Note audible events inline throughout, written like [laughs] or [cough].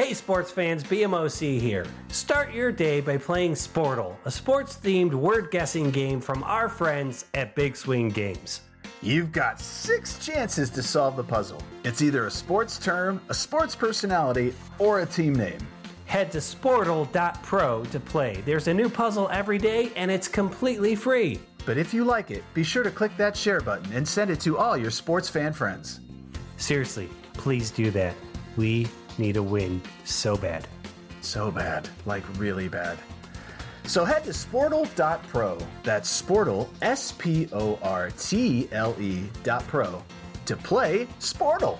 Hey sports fans, BMOC here. Start your day by playing Sportle, a sports themed word guessing game from our friends at Big Swing Games. You've got six chances to solve the puzzle. It's either a sports term, a sports personality, or a team name. Head to sportle.pro to play. There's a new puzzle every day and it's completely free. But if you like it, be sure to click that share button and send it to all your sports fan friends. Seriously, please do that. We need a win so bad. So bad, like really bad. So head to sportle.pro. That's sportle, S P O R T L E dot pro to play Sportle.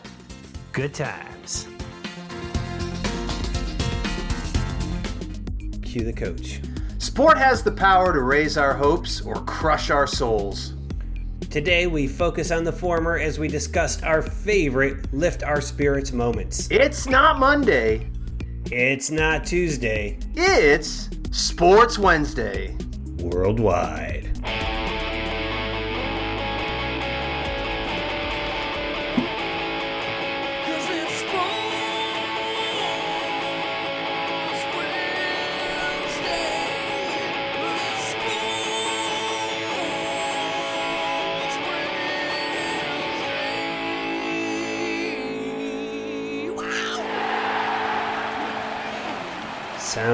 Good times. Cue the coach. Sport has the power to raise our hopes or crush our souls. Today we focus on the former as we discussed our favorite lift our spirits moments. It's not Monday, It's not Tuesday. it's Sports Wednesday. Worldwide.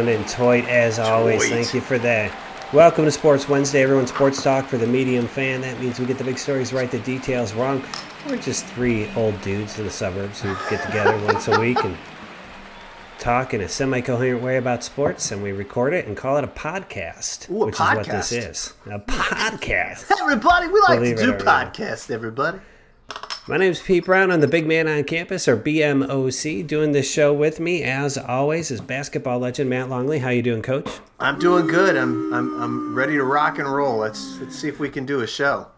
Sounding toit as always. Thank you for that. Welcome to Sports Wednesday, everyone. Sports talk for the medium fan. That means we get the big stories right, the details wrong. We're just three old dudes in the suburbs who get together [laughs] once a week and talk in a semi-coherent way about sports, and we record it and call it a podcast, Ooh, a which is what podcast. this is. A [laughs] podcast. Everybody, we like Believe to do podcasts, everybody. My name's Pete Brown. I'm the big man on campus, or BMOC. Doing this show with me, as always, is basketball legend Matt Longley. How you doing, Coach? I'm doing good. I'm I'm I'm ready to rock and roll. Let's let's see if we can do a show.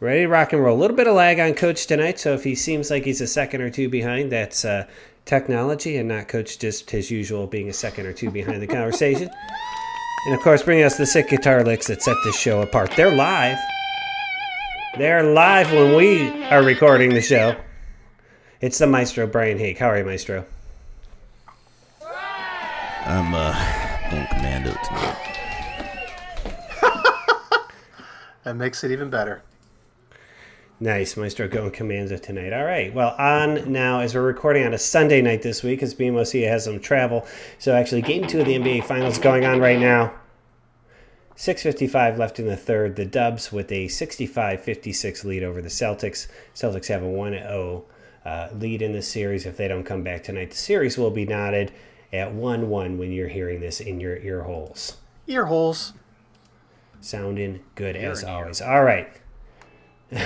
Ready to rock and roll. A little bit of lag on Coach tonight, so if he seems like he's a second or two behind, that's uh, technology and not Coach just his usual being a second or two behind the conversation. And of course, bringing us the sick guitar licks that set this show apart. They're live. They're live when we are recording the show. It's the Maestro Brian Hake. How are you, Maestro? I'm uh on commando tonight. [laughs] That makes it even better. Nice, Maestro going commando tonight. All right. Well, on now as we're recording on a Sunday night this week, as BMOC has some travel. So actually, game two of the NBA Finals going on right now. 6.55 left in the third. The Dubs with a 65-56 lead over the Celtics. Celtics have a 1-0 uh, lead in the series. If they don't come back tonight, the series will be knotted at 1-1 when you're hearing this in your ear holes. Ear holes. Sounding good as in here. always. All right. [laughs]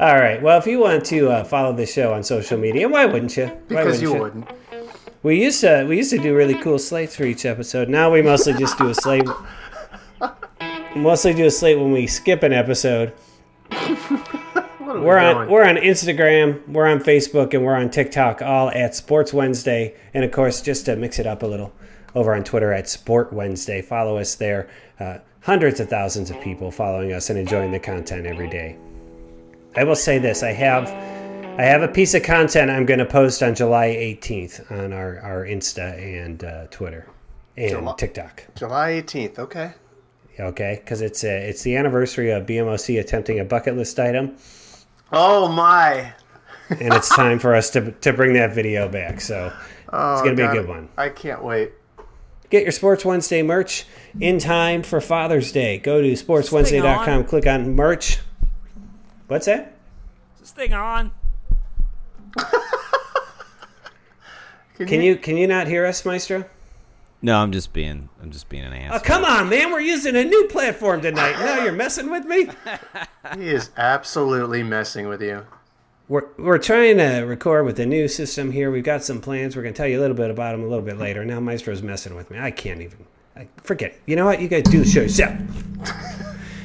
All right. Well, if you want to uh, follow the show on social media, why wouldn't you? Why Because you wouldn't wouldn't. We used to we used to do really cool slates for each episode. Now we mostly just do a slate. mostly do a slate when we skip an episode. [laughs] What are we We're on doing? we're on Instagram, we're on Facebook, and we're on TikTok, all at Sports Wednesday. And of course, just to mix it up a little, over on Twitter at Sport Wednesday. Follow us there. Uh, hundreds of thousands of people following us and enjoying the content every day. I will say this: I have I have a piece of content I'm going to post on July 18th on our our Insta and uh, Twitter and July- TikTok. July 18th. Okay. Okay, because it's uh it's the anniversary of BMOC attempting a bucket list item. Oh my. and it's time for us to, to bring that video back. So Oh, it's going to be a good one. I can't wait. Get your Sports Wednesday merch in time for Father's Day. Go to sportswednesday.com, click on merch. What's that? Is this thing on? Can you can you not hear us, Maestro? No, I'm just being I'm just being an ass. Oh, come on, man. We're using a new platform tonight. Now you're messing with me. [laughs] He is absolutely messing with you. We're, we're trying to record with a new system here. We've got some plans. We're going to tell you a little bit about them a little bit later. Now Maestro's messing with me. I can't even. I, forget it. You know what? You guys do the show yourself.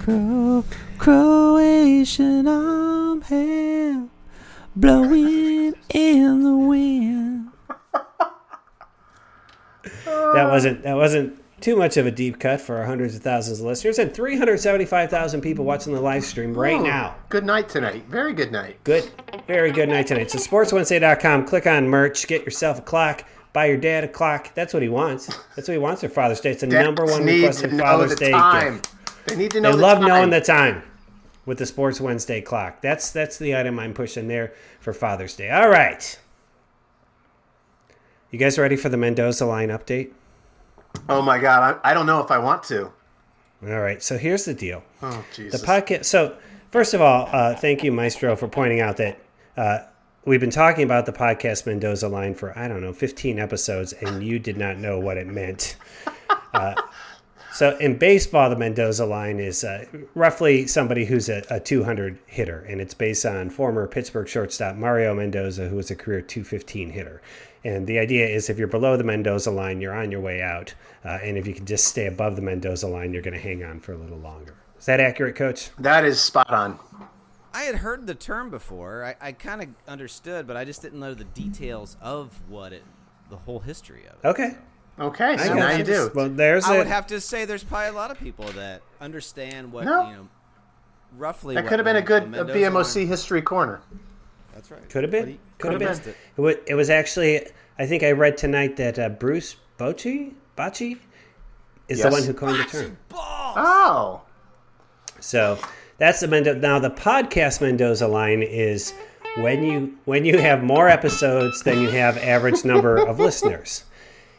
Cro- Croatian arm hair blowing in the wind. That wasn't that wasn't too much of a deep cut for our hundreds of thousands of listeners and 375,000 people watching the live stream right Oh, now. Good night tonight. Very good night. Good, very good night tonight. So sportswednesday.com, click on merch, get yourself a clock, buy your dad a clock. That's what he wants. That's what he wants for Father's Day. It's the number one need requested Father's the Day time. gift. They need to They know. the love time. knowing the time with the Sports Wednesday clock. That's that's the item I'm pushing there for Father's Day. All right. You guys ready for the Mendoza line update? Oh my god, I, I don't know if I want to. All right. So here's the deal. Oh The podcast. So, first of all, uh, thank you, Maestro, for pointing out that uh, we've been talking about the podcast Mendoza line for I don't know 15 episodes, and you did not know what it meant. Uh, so, in baseball, the Mendoza line is uh, roughly somebody who's a, a 200 hitter, and it's based on former Pittsburgh shortstop Mario Mendoza, who was a career 215 hitter. And the idea is if you're below the Mendoza line, you're on your way out. Uh, and if you can just stay above the Mendoza line, you're going to hang on for a little longer. Is that accurate, Coach? that is spot on. I had heard the term before. I, I kind of understood, but I just didn't know the details of what it, the whole history of it. Okay. Okay, so I now you do. Well, there's I a, would have to say there's probably a lot of people that understand what No. you know, roughly. That could have been a good the uh, BMOC line- history corner. That's right. Could have been. he- Could have been. been. It it was actually, I think I read tonight that uh, Bruce Bochy, Bochy is the one who coined the term. Balls. Oh, So that's the Mendoza. Now the podcast Mendoza line is when you when you have more episodes than you have average number of listeners.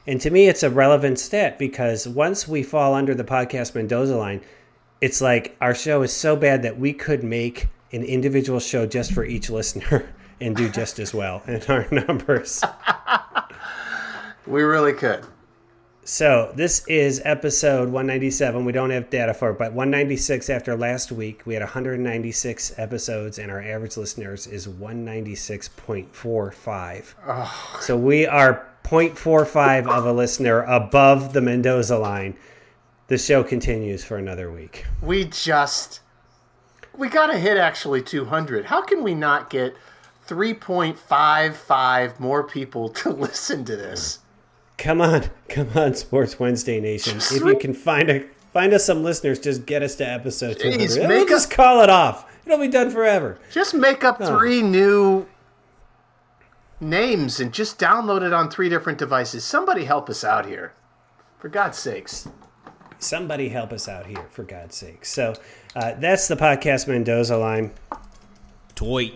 And to me, it's a relevant stat because once we fall under the podcast Mendoza line, it's like our show is so bad that we could make an individual show just for each listener [laughs] and do just as well in our [laughs] numbers. we really could. So this is episode 197. We don't have data for it, but 196 after last week. We had 196 episodes, and our average listeners is 196.45. So we are 0.45 of a listener above the Mendoza line. The show continues for another week. We just we got to hit actually 200. How can we not get 3.55 more people to [laughs] listen to this? Come on, come on, Sports Wednesday Nation. If you can find a find us some listeners, just get us to episode 200. Jeez, We'll make just call it off. It'll be done forever. Just make up three new names and just download it on three different devices. Somebody help us out here. For God's sakes. somebody help us out here for god's sake so uh, that's the podcast mendoza line Toy.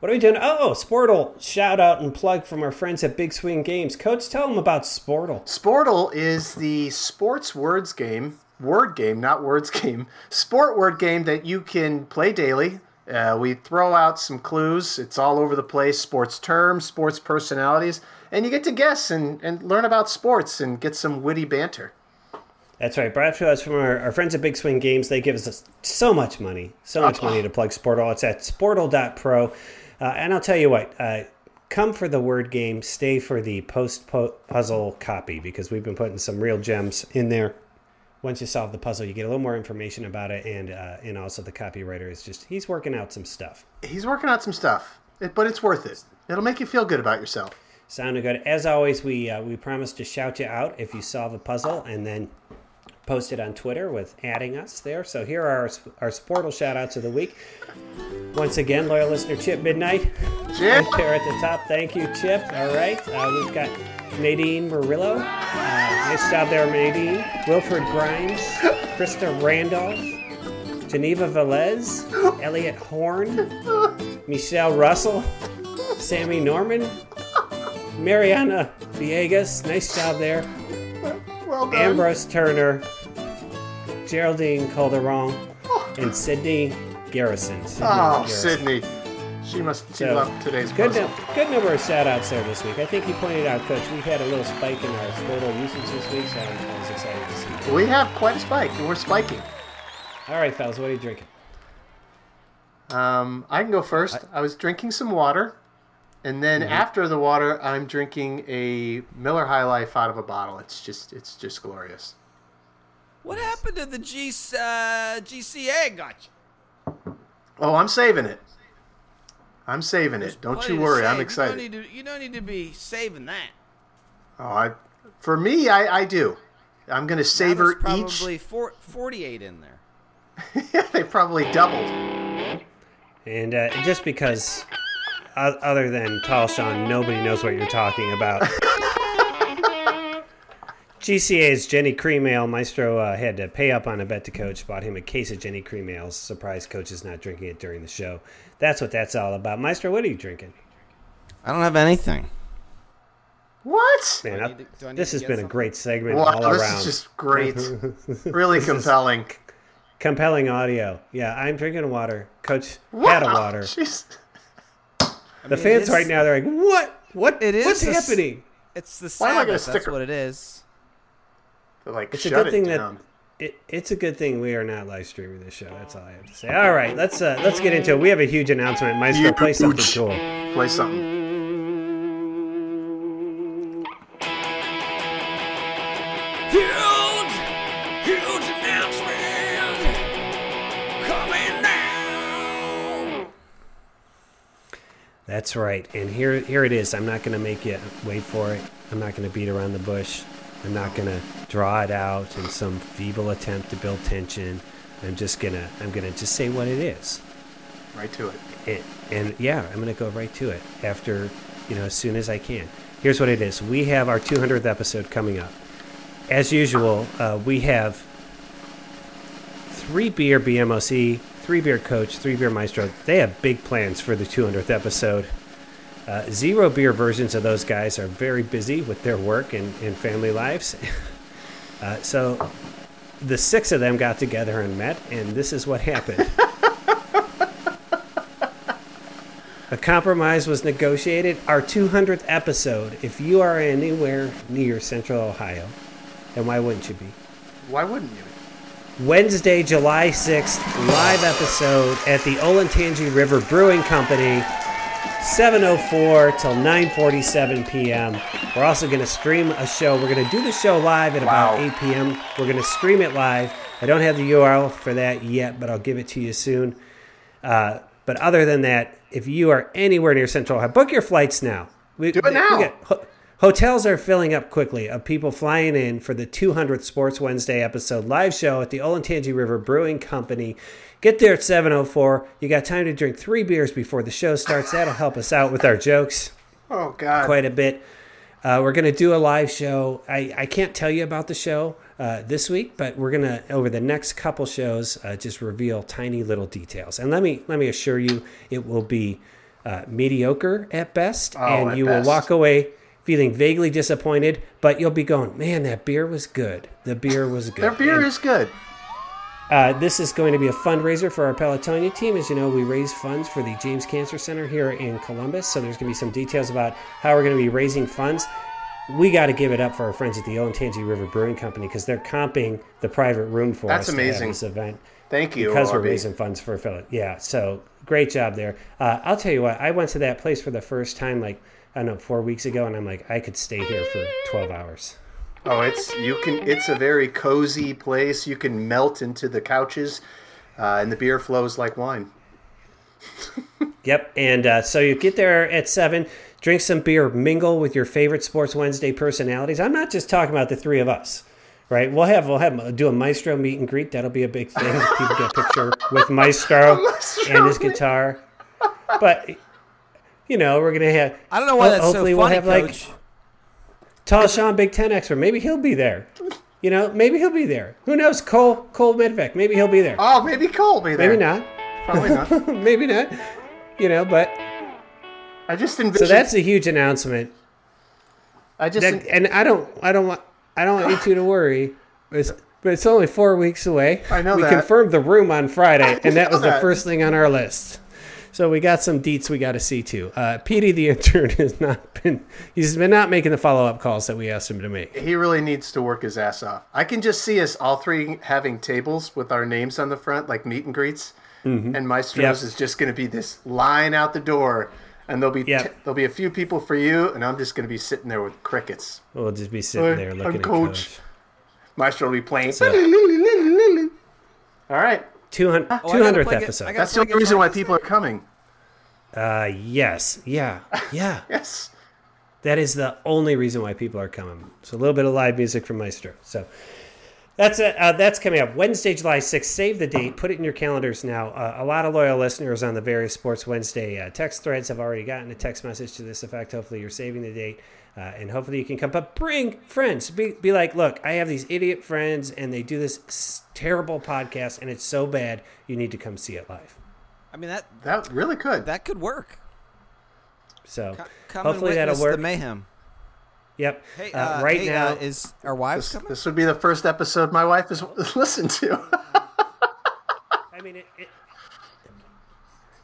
what are we doing oh sportle shout out and plug from our friends at big swing games coach tell them about sportle Sportle is the sports words game, word game, not words [laughs] game, sport word game that you can play daily. Uh, we throw out some clues. It's all over the place. Sports terms, sports personalities, and you get to guess and, and learn about sports and get some witty banter. that's right. Brought to us from our, our friends at big swing games they give us so much money so much money to plug sportle it's at sportle.pro uh, and i'll tell you what uh, come for the word game stay for the post puzzle copy because we've been putting some real gems in there once you solve the puzzle, you get a little more information about it, and uh, and also the copywriter is just he's working out some stuff. He's working out some stuff, it, but it's worth it. It'll make you feel good about yourself. Sounded good. As always, we uh, we promise to shout you out if you solve a puzzle, and then post it on Twitter with adding us there. So here are our, our Sportle shout outs of the week. Once again, loyal listener Chip Midnight. Chip! Right there at the top. Thank you, Chip. All right. Uh, we've got Nadine Murillo. Uh, nice job there, Nadine. Wilfred Grimes. Krista Randolph. Geneva Velez. Elliot Horn. Michelle Russell. Sammy Norman. Mariana Viegas. Nice job there. Well done. Ambrose Turner. Geraldine Calderon. And Sydney Garrison. Sydney Oh, Garrison. Sydney. She must she So, loved today's Good, puzzle. num- good number of shout outs there this week. I think you pointed out, Coach, we've had a little spike in our Sportle usage this week, so I'm- was excited to see. We have quite a spike, and we're spiking. All right, fellas, what are you drinking? Um, I can go first. I, was drinking some water, and then after the water, I'm drinking a Miller High Life out of a bottle. It's just, it's just glorious. What happened to the G, uh, GCA? Gotcha. Oh, I'm saving it. I'm saving it. Don't you worry. I'm You excited. don't, need to, you don't need to be saving that. Oh, I, for me, I, I do. I'm going to Now savor there's each. probably four, 48 in there. [laughs] Yeah, they probably doubled. And uh, just because, o- other than Tall Sean, nobody knows what you're talking about. [laughs] GCA's Genny Cream Ale. Maestro uh, had to pay up on a bet to coach, bought him a case of Genny Cream Ales. Surprised coach is not drinking it during the show. That's what that's all about. Maestro, what are you drinking? I don't have anything. What? Man, I I- to- I this has get been a great segment Wow, all this around. is just great. [laughs] really compelling. Compelling audio. Yeah, I'm drinking water. Coach had a water. jeez. The mean, fans it's- right now, they're like, what? What? It is What's the happening? It's the Why am I gonna Sabbath. That's stick- what it is. They're like, It's a good it thing down. that it, it's a good thing we are not live streaming this show. That's all I have to say. All right, let's uh, let's get into it. We have a huge announcement. Maestro, play something Huge. cool. Play something. Huge, huge announcement coming now. That's right. And here here it is. I'm not going to make you wait for it. I'm not going to beat around the bush. I'm not going to draw it out in some feeble attempt to build tension. I'm just going to I'm going to just say what it is. Right to it. and, and yeah, I'm going to go right to it after, you know, as soon as I can. Here's what it is we have our 200th episode coming up. As usual, uh, we have three beer BMOC, three beer coach, three beer maestro. They have big plans for the 200th episode. Uh, zero beer versions of those guys are very busy with their work and, and family lives. [laughs] uh, so the six of them got together and met, and this is what happened. A compromise was negotiated. Our 200th episode, if you are anywhere near Central Ohio, and why wouldn't you be? Why wouldn't you? Wednesday, July 6th, live episode at the Olentangy River Brewing Company, 704 till 9:47 p.m. We're also going to stream a show. We're going to do the show live at about 8 p.m. We're going to stream it live. I don't have the URL for that yet, but I'll give it to you soon. Uh, but other than that, if you are anywhere near Central Ohio, book your flights now. We, Do it now. ho- hotels are filling up quickly of people flying in for the 200th Sports Wednesday episode live show at the Olentangy River Brewing Company. Get there at 7:04. You got time to drink three beers before the show starts. That'll help us out with our jokes Oh God. quite a bit. Uh, we're going to do a live show. I, I can't tell you about the show uh, this week, but we're going to over the next couple shows uh, just reveal tiny little details. And let me let me assure you, it will be uh, mediocre at best, Oh, and you best. will walk away feeling vaguely disappointed. But you'll be going, man, that beer was good. The beer was good. Their beer And- is good. Uh, this is going to be a fundraiser for our Pelotonia team. As you know, we raise funds for the James Cancer Center here in Columbus. So there's going to be some details about how we're going to be raising funds. We got to give it up for our friends at the Olentangy River Brewing Company because they're comping the private room for That's us amazing. this event Thank you. because we're raising funds for Philip. Yeah, so great job there. Uh, I'll tell you what, I went to that place for the first time like I don't know four weeks ago, and I'm like, I could stay here for 12 hours. Oh, it's you can. It's a very cozy place. You can melt into the couches, uh, and the beer flows like wine. [laughs] Yep. And uh, so you get there at seven, drink some beer, mingle with your favorite Sports Wednesday personalities. I'm not just talking about the three of us, right? We'll have we'll have do a Maestro meet and greet. That'll be a big thing. People get a picture with Maestro [laughs] Maestro and his guitar. But you know, we're gonna have. I don't know why ho- that's hopefully so we'll funny, have like Tall Sean, Big Ten expert. Maybe he'll be there. You know, maybe he'll be there. Who knows? Cole Cole Medvec. Maybe he'll be there. Oh, maybe Cole will be there. Maybe not. Probably not. [laughs] maybe not. You know, but I just so envision. that's a huge announcement. I just. That, and I don't, I don't want, I don't want you two to worry. But it's, but it's only four weeks away. I know we that. confirmed the room on Friday, [laughs] and that was the first thing on our list. So we got some deets we got to see too. Uh, Petey the [laughs] intern has not been, he's been not making the follow up calls that we asked him to make. he really needs to work his ass off. I can just see us all three having tables with our names on the front, like meet and greets. And Maestro's Yep. is just going to be this line out the door, and there'll be Yep. there'll be a few people for you, and I'm just going to be sitting there with crickets. We'll just be sitting there I'm looking at Coach. coach. Maestro will be playing. So- [laughs] All right, 200, Oh, 200th play episode. I that's the only reason why people are coming. uh, yes, yeah, yeah. [laughs] Yes. That is the only reason why people are coming. So a little bit of live music from Maestro. So that's it. Uh, that's coming up Wednesday, July 6th. Save the date. Put it in your calendars now. Uh, a lot of loyal listeners on the various Sports Wednesday uh, text threads have already gotten a text message to this effect. Hopefully, you're saving the date. Uh, and hopefully, you can come. But bring friends. Be, be like, look, I have these idiot friends, and they do this s- terrible podcast, and it's so bad, you need to come see it live. I mean that That really could. that could work. So Co- Come hopefully and that'll witness work. the mayhem. Yep. Hey, Uh, uh, right hey, now, uh, is our wives this, coming? this would be the first episode my wife has [laughs] listened to. I mean, it, it,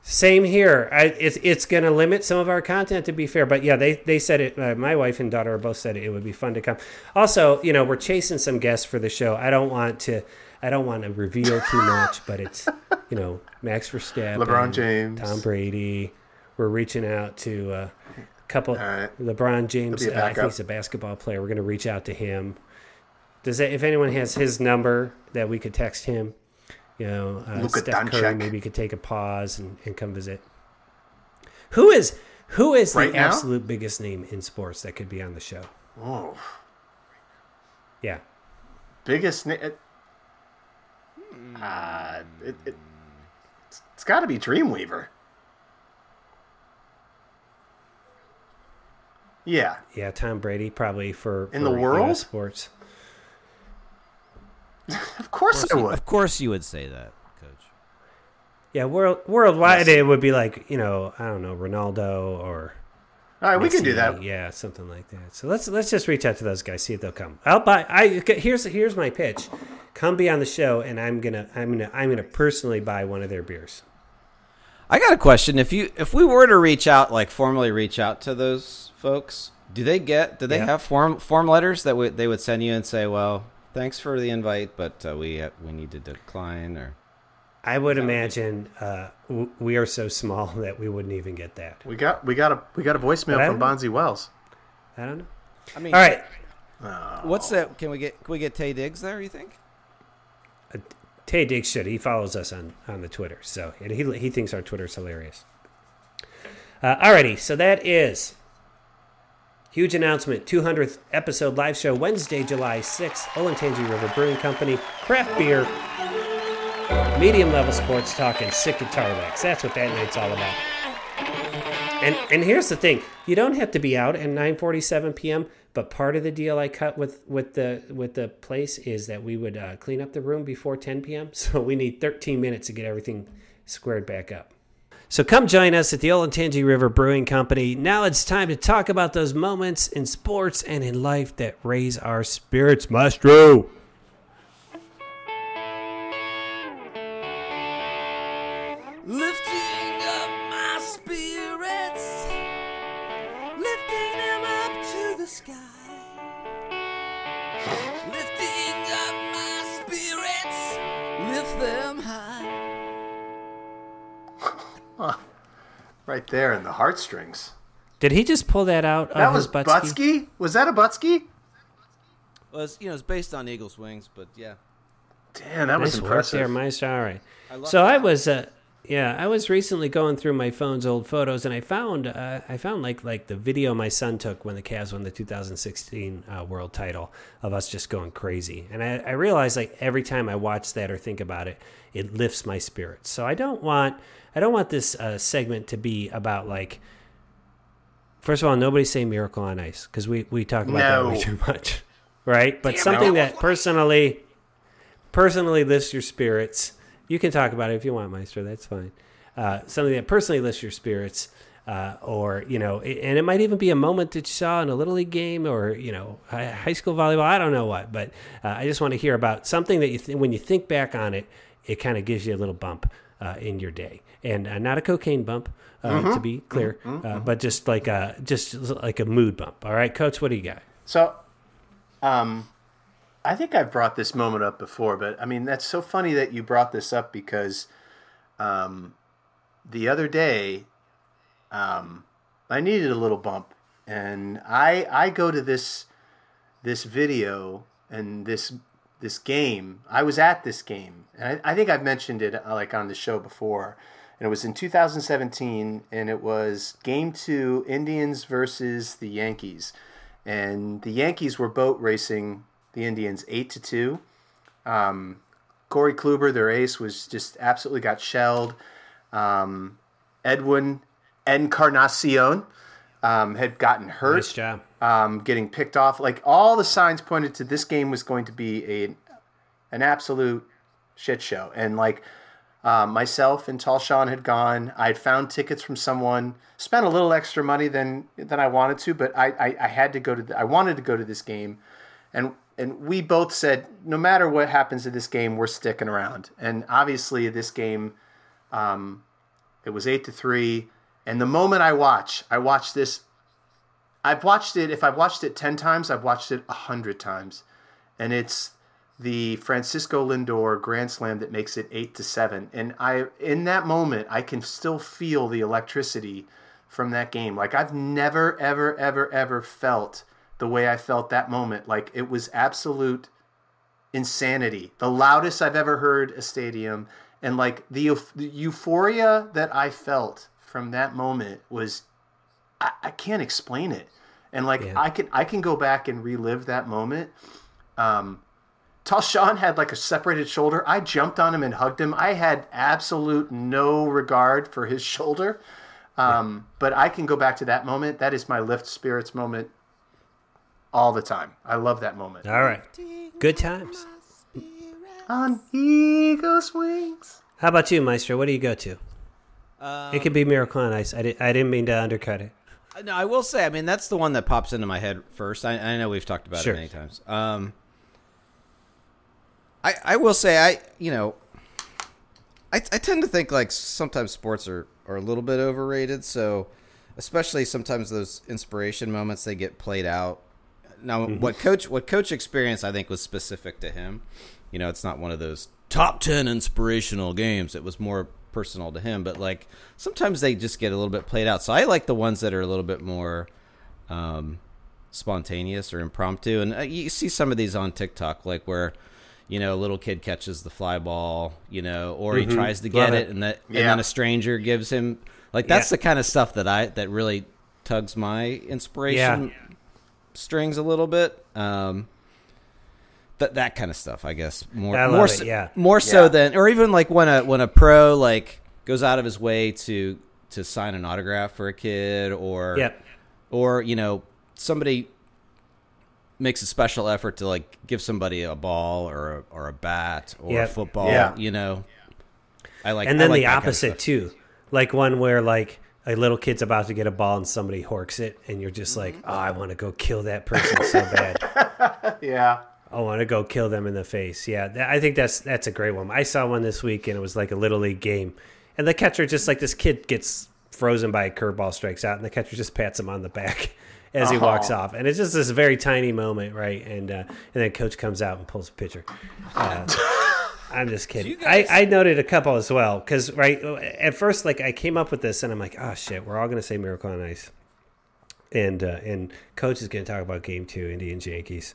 same here. I, it's it's going to limit some of our content to be fair, but yeah, they they said it. Uh, my wife and daughter both said it, it would be fun to come. Also, you know, we're chasing some guests for the show. I don't want to. I don't want to reveal too much, but it's you know Max Verstappen, LeBron James. Tom Brady. We're reaching out to uh, a couple. right. LeBron James. Uh, I think he's a basketball player. We're going to reach out to him. Does that, if anyone has his number that we could text him, you know, uh, Luka Steph Curry maybe could take a pause and, and come visit. Who is who is Right the now? absolute biggest name in sports that could be on the show? oh, Yeah, biggest. Na- it, uh, it, it, it's got to be Dreamweaver. Yeah, yeah, Tom Brady probably for In for the world? US sports. of course I would. Of course, you would say that, Coach. Yeah, world worldwide it would be like you know I don't know Ronaldo or All right, we can do that. Yeah, something like that. So let's let's just reach out to those guys, see if they'll come. I'll buy. I here's here's my pitch. Come be on the show, and I'm gonna I'm gonna I'm gonna personally buy one of their beers. I got a question. If you if we were to reach out, like formally reach out to those folks, do they get? Do they Yeah. have form form letters that would they would send you and say, "Well, thanks for the invite, but uh, we uh, we need to decline"? Or I would imagine uh, w- we are so small [laughs] that we wouldn't even get that. We got we got a we got a voicemail from don't- Bonzi Wells. I don't know. I mean, All right, what's that? Can we get can we get Taye Diggs there? You think? Taye Diggs should. He follows us on on the Twitter, so and he he thinks our Twitter's hilarious. Uh, alrighty, so that is huge announcement. 200th episode live show Wednesday, July 6th. Olentangy River Brewing Company, craft beer, medium level sports talk, and sick guitar licks. That's what that night's all about. And and here's the thing: you don't have to be out at 9:47 p.m. But part of the deal I cut with with the with the place is that we would uh, clean up the room before 10 p.m. [laughs] So we need 13 minutes to get everything squared back up. So come join us at the Olentangy River Brewing Company. Now it's time to talk about those moments in sports and in life that raise our spirits, Maestro. Right there in the heartstrings. Did he just pull that out That of was his butt Butsky? Was that a Butsky? Well, it's, you know, it's based on Eagles wings, but yeah. Damn, that was Nice work impressive. there, Maestro. All right. love So I was, uh, yeah, I was recently going through my phone's old photos, and I found, uh, I found like like the video my son took when the Cavs won the 2016 uh, World Title of us just going crazy, and I, I realized like every time I watch that or think about it, it lifts my spirits. So I don't want, I don't want this uh, segment to be about like. First of all, nobody say "Miracle on Ice" because we we talk about that way too much, right? But something that personally personally lifts your spirits. You can talk about it if you want, Meister. That's fine. Uh, something that personally lifts your spirits, uh, or you know, it- and it might even be a moment that you saw in a little league game, or you know, hi- high school volleyball. I don't know what, but uh, I just want to hear about something that you th- when you think back on it, it kind of gives you a little bump uh, in your day, and uh, not a cocaine bump, uh, to be clear, uh, but just like a just like a mood bump. All right, Coach, what do you got? So, um, I think I've brought this moment up before, but I mean that's so funny that you brought this up because, um, the other day, um, I needed a little bump, and I I go to this this video and this this game. I was at this game, and I, I think I've mentioned it uh, like on the show before. and it was in 2017, and it was Game Two, Indians versus the Yankees, and the Yankees were boat racing the Indians eight to two. Um, Corey Kluber, their ace, was just absolutely got shelled. Um, Edwin Encarnacion um, had gotten hurt Nice job. um, getting picked off. Like all the signs pointed to this game was going to be a an absolute shit show. And like um, myself and Tall Sean had gone. I'd found tickets from someone. Spent a little extra money than than I wanted to, but I, I, I had to go to. The, I wanted to go to this game, and and we both said no matter what happens to this game, we're sticking around. And obviously, this game, um, it was eight to three. And the moment I watch, I watch this I've watched it. If I've watched it ten times, I've watched it a hundred times, and it's the Francisco Lindor Grand Slam that makes it eight to seven. And I, in that moment, I can still feel the electricity from that game. Like I've never, ever, ever, ever felt the way I felt that moment. Like it was absolute insanity. The loudest I've ever heard a stadium, and like the, the euphoria that I felt from that moment was I, I can't explain it. And like Yeah. I can I can go back and relive that moment. Um Tall Sean had like a separated shoulder. I jumped on him and hugged him. I had absolute no regard for his [laughs] shoulder. Um, but I can go back to that moment. That is my lift spirits moment all the time. I love that moment. All right. Good times. On eagle's wings. How about you, Maestro? What do you go to? Um, it could be Miracle on Ice. I, di- I didn't mean to undercut it. No, I will say. I mean, that's the one that pops into my head first. I, I know we've talked about Sure. it many times. Um, I I will say I you know, I I tend to think like sometimes sports are are a little bit overrated. So, especially sometimes those inspiration moments they get played out. Now, what coach what coach experience I think was specific to him. You know, it's not one of those top ten inspirational games. It was more personal to him. But like sometimes they just get a little bit played out. So I like the ones that are a little bit more um, spontaneous or impromptu. And uh, you see some of these on TikTok, like where you know a little kid catches the fly ball, you know, or he tries to get it, it. and that and then a stranger gives him like that's Yeah. the kind of stuff that I that really tugs my inspiration strings a little bit. Um, that that kind of stuff, I guess. More I love more it, so, yeah. more so Yeah. than or even like when a when a pro like goes out of his way to to sign an autograph for a kid or Yep. or you know somebody makes a special effort to like give somebody a ball or a, or a bat or a football Yeah. you know i like and then like the that kind of opposite too like one where like a little kid's about to get a ball and somebody horks it and you're just like oh i want to go kill that person so bad [laughs] Yeah. I want to go kill them in the face. Yeah that, i think that's that's a great one. I saw one this week and it was like a little league game. And the catcher just like this kid gets frozen by a curveball strikes out and the catcher just pats him on the back [laughs] as he walks off. And it's just this very tiny moment right? And uh, and then coach comes out and pulls a pitcher. Uh, [laughs] I'm just kidding. I, I noted a couple as well because right at first, like I came up with this and I'm like, oh shit, we're all gonna say Miracle on Ice, and uh, and coach is gonna talk about Game Two, Indians Yankees.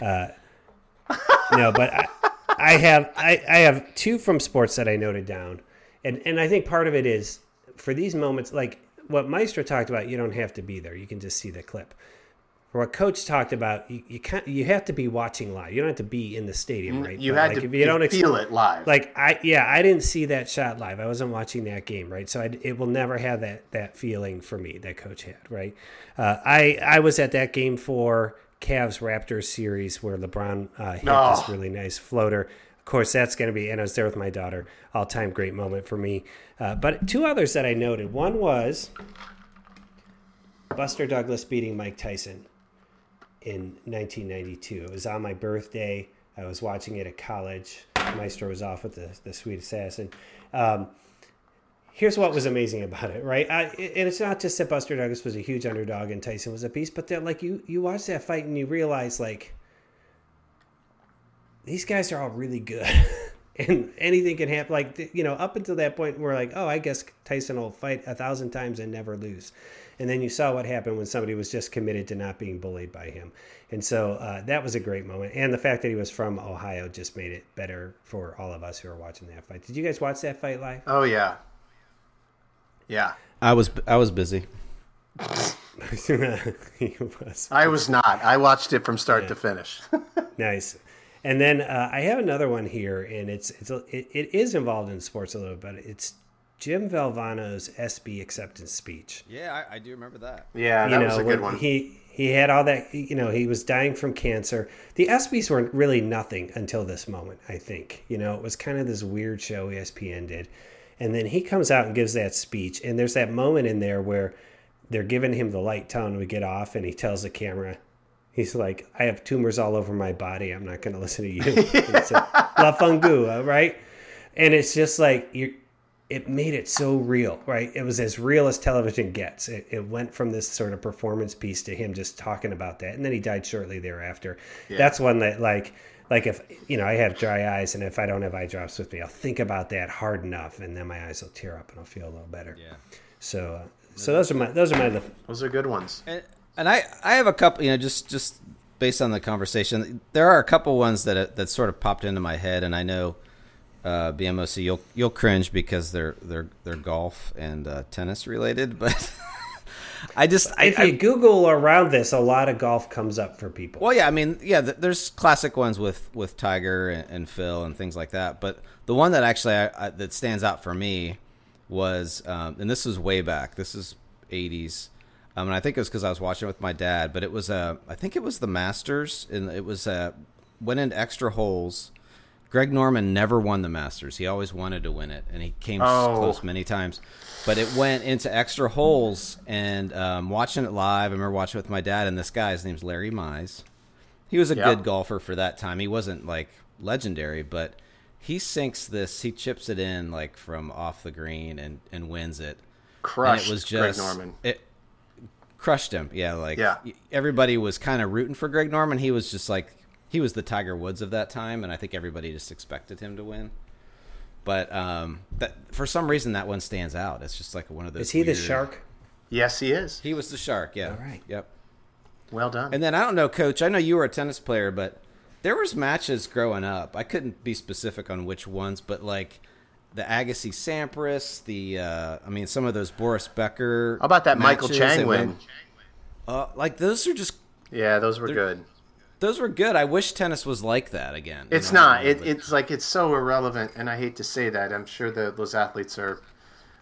Uh, no, but I, I have I, I have two from sports that I noted down, and and I think part of it is for these moments like what Maestro talked about. You don't have to be there; you can just see the clip. For what Coach talked about, you you can't you have to be watching live. You don't have to be in the stadium, right? You But, had like, to if you don't ex- feel it live. like I yeah, I didn't see that shot live. I wasn't watching that game, right? So I, it will never have that that feeling for me that coach had, right? Uh, I I was at that game for Cavs Raptors series where LeBron uh, hit this really nice floater. Of course, that's going to be, and I was there with my daughter. All time great moment for me. Uh, but two others that I noted. One was Buster Douglas beating Mike Tyson in 1992. It was on my birthday. I was watching it at college. Maestro was off with the, the Sweet Assassin. Um, here's what was amazing about it, right? I, and it's not just that Buster Douglas was a huge underdog and Tyson was a beast, but that like you you watch that fight and you realize like these guys are all really good. [laughs] and anything can happen. Like you know, up until that point, we're like, oh, I guess Tyson will fight a thousand times and never lose. And then you saw what happened when somebody was just committed to not being bullied by him. And so uh, that was a great moment. And the fact that he was from Ohio just made it better for all of us who are watching that fight. Did you guys watch that fight live? oh yeah. Yeah. I was I was busy. [laughs] he was I was not. I watched it from start to finish. [laughs] nice. And then uh, I have another one here, and it's it's it, it is involved in sports a little bit. It's Jim Valvano's ESPY acceptance speech. Yeah, I, I do remember that. yeah, you that know, was a good one. He he had all that. You know, he was dying from cancer. The ESPYS weren't really nothing until this moment. I think you know it was kind of this weird show ESPN did, and then he comes out and gives that speech, and there's that moment in there where they're giving him the light tone. We get off, and he tells the camera. He's like, I have tumors all over my body. I'm not going [laughs] to listen to you. It's [laughs] a La Fungua, right? And it's just like you it made it so real, right? It was as real as television gets. It, it went from this sort of performance piece to him just talking about that, and then he died shortly thereafter. That's one that, like, like if you know, I have dry eyes, and if I don't have eye drops with me, I'll think about that hard enough, and then my eyes will tear up, and I'll feel a little better. Yeah. So, uh, so those are my those are my Those are good ones. And, and I, I have a couple, you know, just just based on the conversation, there are a couple ones that that sort of popped into my head, and I know uh, BMOC, you'll you'll cringe because they're they're they're golf and uh, tennis related, but [laughs] I just I, if I- you Google around this, a lot of golf comes up for people. well, yeah, I mean, yeah, th- there's classic ones with with Tiger and, and Phil and things like that, but the one that actually I, I, that stands out for me was, um, and this was way back. This is '80s, um, and I think it was because I was watching it with my dad. But it was uh, I think it was the Masters, and it was uh, went into extra holes. Greg Norman never won the Masters. He always wanted to win it, and he came Oh. close many times. But it went into extra holes, and um, watching it live, I remember watching it with my dad, and this guy, his name's Larry Mize. He was a Yeah. good golfer for that time. He wasn't like legendary, but he sinks this, he chips it in like from off the green and, and wins it. Crushed and it was Greg just Norman. It crushed him. Yeah, like Yeah. everybody was kind of rooting for Greg Norman. He was just like he was the Tiger Woods of that time, and I think everybody just expected him to win. But um, that for some reason that one stands out. It's just like one of those. Is he the shark? Yes, he is. He was the shark. Yeah. All right. Yep. Well done. And then I don't know, Coach. I know you were a tennis player, but there was matches growing up. I couldn't be specific on which ones, but like the Agassi Sampras, the uh, I mean, some of those Boris Becker. How about that Michael Chang that win? Uh, like those are just Yeah, those were good. Those were good. I wish tennis was like that again. It's not. It, it's like it's so irrelevant, and I hate to say that. I'm sure that those athletes are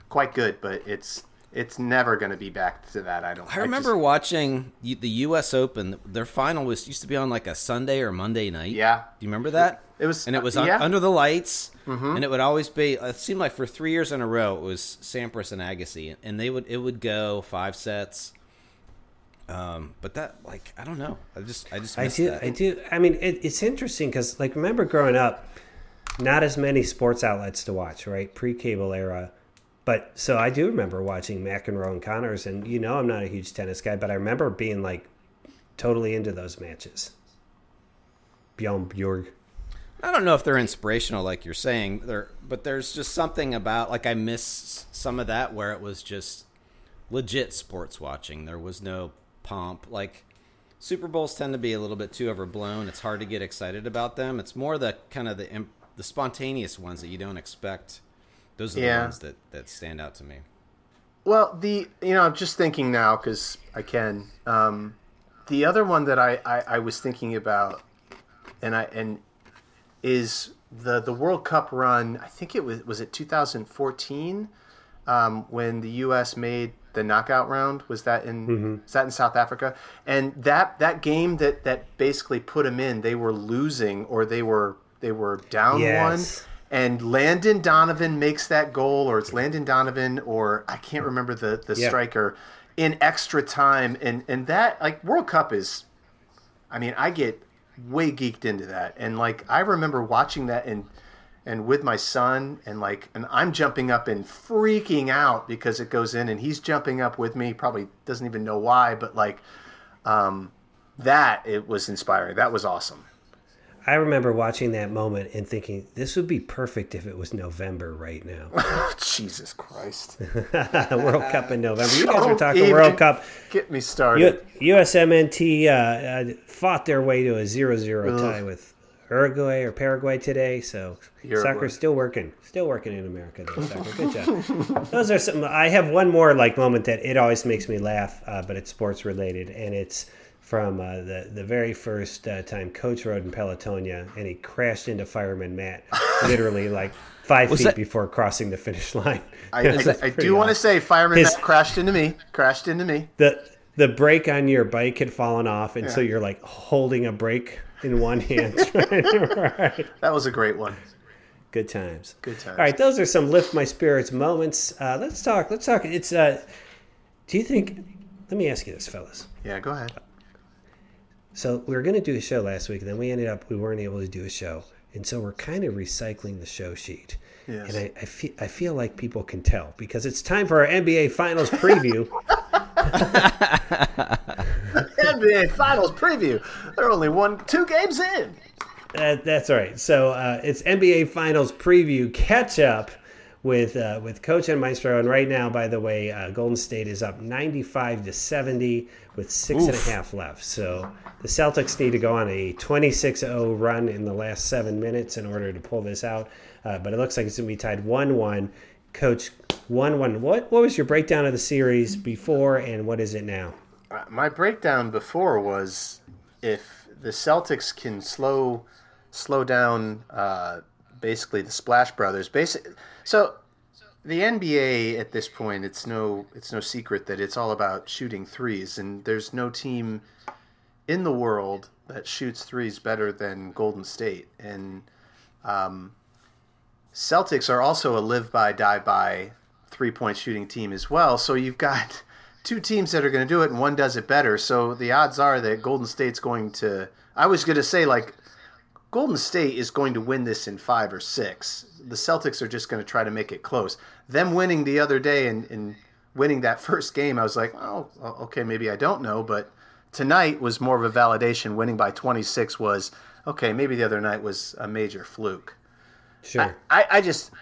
quite good, but it's it's never going to be back to that. I don't. I remember watching the U.S. Open. Their final was used to be on like a Sunday or Monday night. Yeah. Do you remember that? It was- and it was uh, un- yeah. under the lights, and it would always be. It seemed like for three years in a row, it was Sampras and Agassi, and they would it would go five sets. Um, but that like I don't know. I just I just I do. that. I do. I mean, it, it's interesting because, like, remember growing up, not as many sports outlets to watch, right? Pre-cable era. But so I do remember watching McEnroe and Connors, and you know, I'm not a huge tennis guy, but I remember being like totally into those matches. Bjorn Bjorg. I don't know if they're inspirational, like you're saying, there, but there's just something about like I miss some of that where it was just legit sports watching. There was no pomp. Like Super Bowls tend to be a little bit too overblown. It's hard to get excited about them. It's more the kind of the imp- the spontaneous ones that you don't expect. Those are Yeah. the ones that that stand out to me. Well, the you know, I'm just thinking now because I can. Um, the other one that I, I I was thinking about, and I and is the the World Cup run. I think it was was it 2014 um, when the U.S. made the knockout round. Was that in mm-hmm. was that in South Africa? And that that game that that basically put them in. They were losing or they were they were down Yes. one. And Landon Donovan makes that goal, or it's Landon Donovan, or I can't remember the, the Yeah. striker in extra time. And, and that, like, World Cup is, I mean, I get way geeked into that. And, like, I remember watching that and, and with my son, and, like, and I'm jumping up and freaking out because it goes in, and he's jumping up with me, probably doesn't even know why, but, like, um, that, it was inspiring. That was awesome. I remember watching that moment and thinking this would be perfect if it was November right now. [laughs] Jesus Christ. [laughs] World Cup in November. You guys were talking World Cup. Get me started. U- USMNT uh, uh, fought their way to a 0-0 tie with Uruguay or Paraguay today. So Uruguay. soccer's still working, still working in America. Though, soccer. Good job. [laughs] Those are some. I have one more like moment that it always makes me laugh, uh, but it's sports related, and it's from uh, the the very first uh, time Coach rode in Pelotonia, and he crashed into fireman Matt, [laughs] literally like five feet that- before crossing the finish line. I, [laughs] I, do want to say fireman His- Matt crashed into me. Crashed into me. the the brake on your bike had fallen off, and so you're like holding a brake in one hand. [laughs] right. That was a great one. Good times. Good times. All right, those are some lift my spirits moments. Uh, let's talk. Let's talk. It's. Uh, do you think? Let me ask you this, fellas. Yeah, go ahead. So we were going to do a show last week, and then we ended up we weren't able to do a show, and so we're kind of recycling the show sheet. Yes. And I, I feel I feel like people can tell because it's time for our NBA Finals preview. [laughs] NBA Finals preview. They're only one, two games in. That, that's all right. So uh, it's NBA Finals preview catch up with uh, with Coach and Maestro. And right now, by the way, uh, Golden State is up 95 to 70 with six and a half left. So the Celtics need to go on a 26-0 run in the last seven minutes in order to pull this out. Uh, but it looks like it's going to be tied 1-1. Coach, 1-1. What what was your breakdown of the series before, and what is it now? My breakdown before was if the Celtics can slow slow down uh, basically the Splash Brothers. Basic, so the NBA at this point, it's no it's no secret that it's all about shooting threes, and there's no team in the world that shoots threes better than Golden State. And um, Celtics are also a live by die by three point shooting team as well. So you've got two teams that are going to do it, and one does it better. So the odds are that Golden State's going to. I was going to say like Golden State is going to win this in five or six. The Celtics are just going to try to make it close. Them winning the other day and, and winning that first game, I was like, oh, okay, maybe I don't know. But tonight was more of a validation. Winning by 26 was, okay, maybe the other night was a major fluke. Sure. I, I just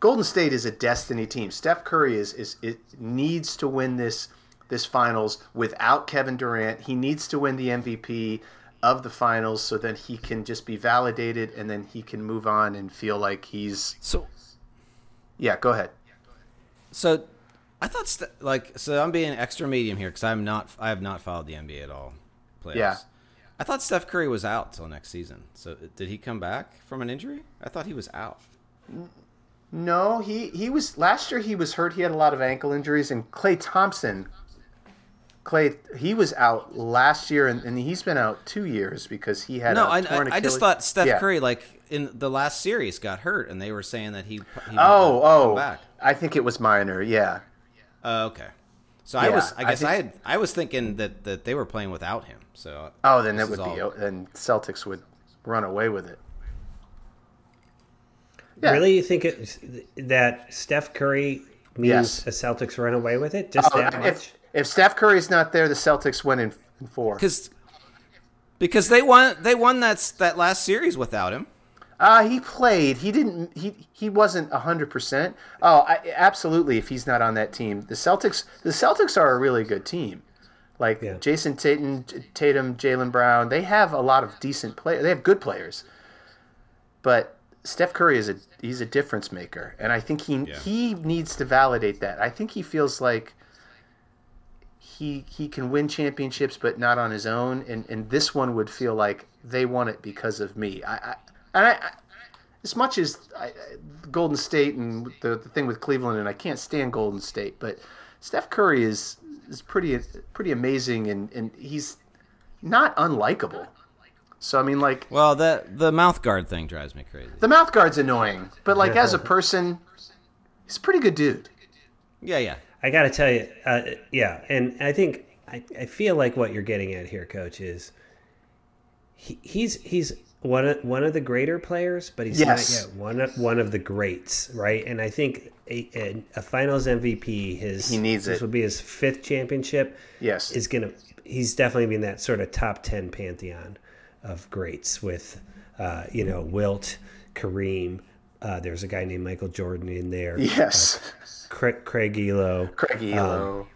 Golden State is a destiny team. Steph Curry is is it needs to win this this finals without Kevin Durant. He needs to win the MVP of the finals so that he can just be validated and then he can move on and feel like he's So yeah. Go ahead. So, I thought st- like so. I'm being extra medium here because I'm not. I have not followed the NBA at all. Playoffs. Yeah. I thought Steph Curry was out till next season. So did he come back from an injury? I thought he was out. No, he he was last year. He was hurt. He had a lot of ankle injuries, and Klay Thompson. Klay, he was out last year, and, and he's been out two years because he had No, a I, I, I just thought Steph Yeah. Curry like in the last series got hurt, and they were saying that he. he Oh, oh, come back. I think it was minor. Yeah, Uh, okay. So I was. I I guess I, think- had. I was thinking that that they were playing without him. So. Oh, then it would be all- then Celtics would run away with it. Yeah. Really, you think it, that Steph Curry means Yes. the Celtics run away with it? Just Oh, that much? if if Steph Curry's not there, the Celtics win in, in four. Because. Because they won. They won that that last series without him. Uh, he played. He didn't. He he wasn't hundred percent. Oh, I, absolutely. If he's not on that team, the Celtics. The Celtics are a really good team. Like Yeah. Jayson Tatum, Tatum, Jaylen Brown. They have a lot of decent players. They have good players. But Steph Curry is a he's a difference maker, and I think he he needs to validate that. I think he feels like he he can win championships, but not on his own. And and this one would feel like they won it because of me. I, I and I, as much as I, I- Golden State and the, the thing with Cleveland, and I can't stand Golden State, but Steph Curry is is pretty pretty amazing, and and he's not unlikable. So I mean, like Well, the the mouth guard thing drives me crazy. the mouth guard's annoying, but like as a [laughs] person, he's a pretty good dude. Yeah, yeah. I got to tell you, uh, yeah, and I think I, I feel like what you're getting at here, Coach, is he, he's he's one of one of the greater players, but he's Yes. not yet one of one of the greats, right? And I think a, a, a Finals MVP, his He needs this it. would be his fifth championship. Yes. is gonna he's definitely in that sort of top ten pantheon of greats with uh, you know Wilt, Kareem. Uh, there's a guy named Michael Jordan in there. Yes, Craig, Craig Ehlo. Craig Ehlo.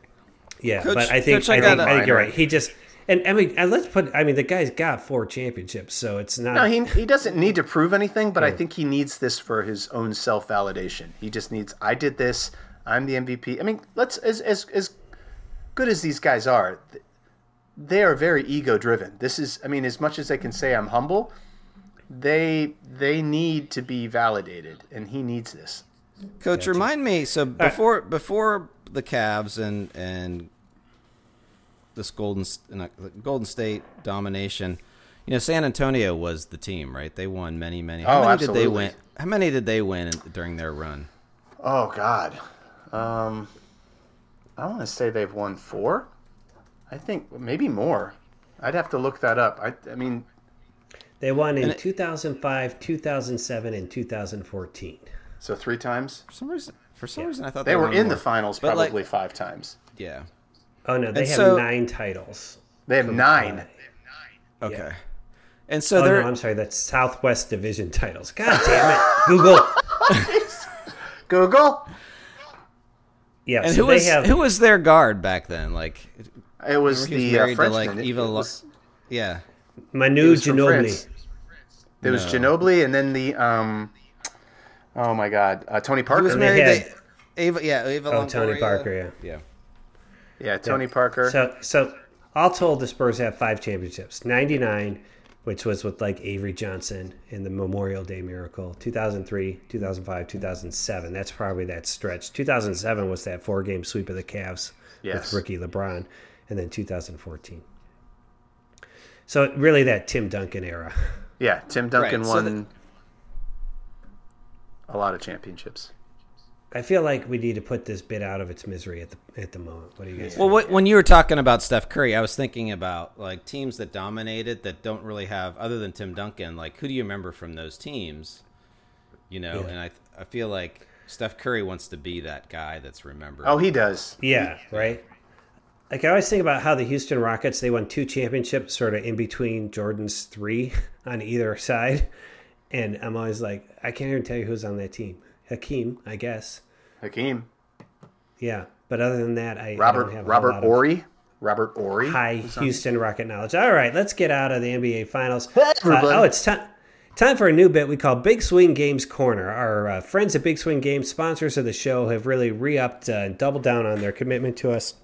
Yeah, Coach- but I think I I, think I think you're right. He just And I mean, and let's put. I mean, the guy's got four championships, so it's not. No, he he doesn't need to prove anything, but I think he needs this for his own self validation. He just needs. I did this. I'm the MVP. I mean, let's as as as good as these guys are, they are very ego driven. This is. I mean, as much as they can say I'm humble, they they need to be validated, and he needs this. Coach, remind me. So before before the Cavs and and this Golden S- uh, Golden State domination, you know, San Antonio was the team, right? They won many, many. How Oh, many did they win? How many did they win in, during their run? Oh God, um, I want to say they've won four. I think maybe more. I'd have to look that up. I, I mean, They won in it- 2005, 2007, and 2014. so three times. For some reason, for some reason, I thought They they, were won in more. the finals But, like- probably five times. Yeah. Oh no, they And have so- nine titles. They have nine. Okay. And so Oh they're no, I'm sorry. That's Southwest Division [laughs] titles. God damn it, Google. [laughs] Google. Yeah, and so who they was have. who was their guard back then? Like, It was he was the uh, married to Frenchman. like Eva. it Lo- was, yeah. Manu it was from Ginobili. France. There was No. Ginobili, and then the um, oh my God, uh, Tony Parker. He was married had- to Ava. Yeah, Ava. Oh, Tony Parker. Yeah. Yeah. yeah, Tony Parker. So, so all told, the Spurs have five championships. '99, which was with like Avery Johnson in the Memorial Day Miracle. 2003, 2005, 2007. That's probably that stretch. 2007 was that four-game sweep of the Cavs Yes. with rookie LeBron, and then 2014. So really, that Tim Duncan era. yeah, Tim Duncan Right, so won the- a lot of championships. I feel like we need to put this bit out of its misery at the at the moment. What do you guys? Well, think? what, when you were talking about Steph Curry, I was thinking about like teams that dominated that don't really have other than Tim Duncan. Like, who do you remember from those teams? You know, Yeah. and I I feel like Steph Curry wants to be that guy that's remembered. Oh, he does. Yeah, right. Like I always think about how the Houston Rockets they won two championships, sort of in between Jordan's three [laughs] on either side, and I'm always like, I can't even tell you who's on that team. Hakeem, I guess. Hakeem. Yeah, but other than that, I, I Robert don't have a Robert lot of Horry. Robert Horry. high Houston Rocket knowledge. All right, let's get out of the NBA Finals. everybody. Uh, oh, it's time. Time for a new bit we call Big Swing Games Corner. Our uh, friends at Big Swing Games, sponsors of the show, have really re-upped uh, and doubled down on their commitment to us.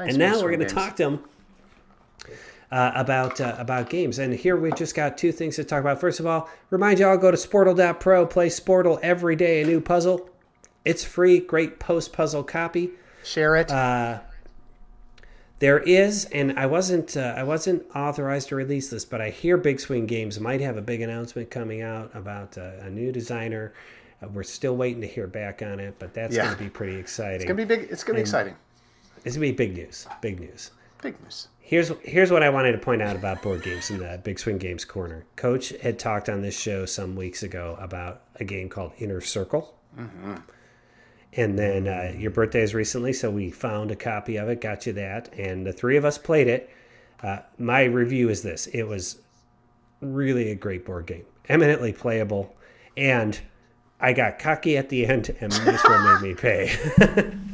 Thanks, and now Mr. we're going to talk to them uh, about uh, about games. And here we just got two things to talk about. First of all, remind you all go to Sportle.pro, play Sportle every day, a new puzzle. It's free, great post puzzle copy. Share it. Uh, There is, and I wasn't uh, I wasn't authorized to release this, but I hear Big Swing Games might have a big announcement coming out about uh, a new designer. Uh, we're still waiting to hear back on it, but that's Yeah. going to be pretty exciting. it's gonna be big. It's gonna be exciting. It's going to be big news. Big news. Big news. Here's here's what I wanted to point out about board games in the Big Swing Games corner. Coach had talked on this show some weeks ago about a game called Inner Circle, and then uh, your birthday is recently, so we found a copy of it, got you that, and the three of us played it. Uh, my review is this: it was really a great board game, eminently playable, and I got cocky at the end, and Maestro made me pay. [laughs]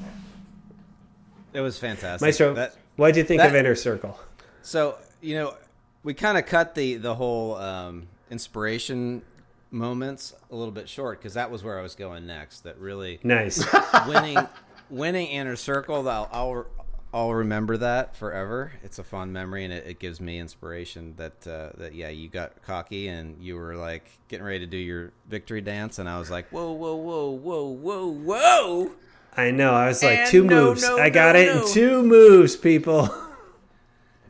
It was fantastic. Maestro, That- what did you think that- of Inner Circle? So you know, we kind of cut the the whole um, inspiration moments a little bit short because that was where I was going next. That really Nice. [laughs] winning winning inner circle. I'll, I'll I'll remember that forever. It's a fond memory, and it, it gives me inspiration. That uh, that yeah, you got cocky and you were like getting ready to do your victory dance, and I was like, whoa, whoa, whoa, whoa, whoa, whoa. I know. I was like And two no, moves. no, I got no, it no. in two moves, people.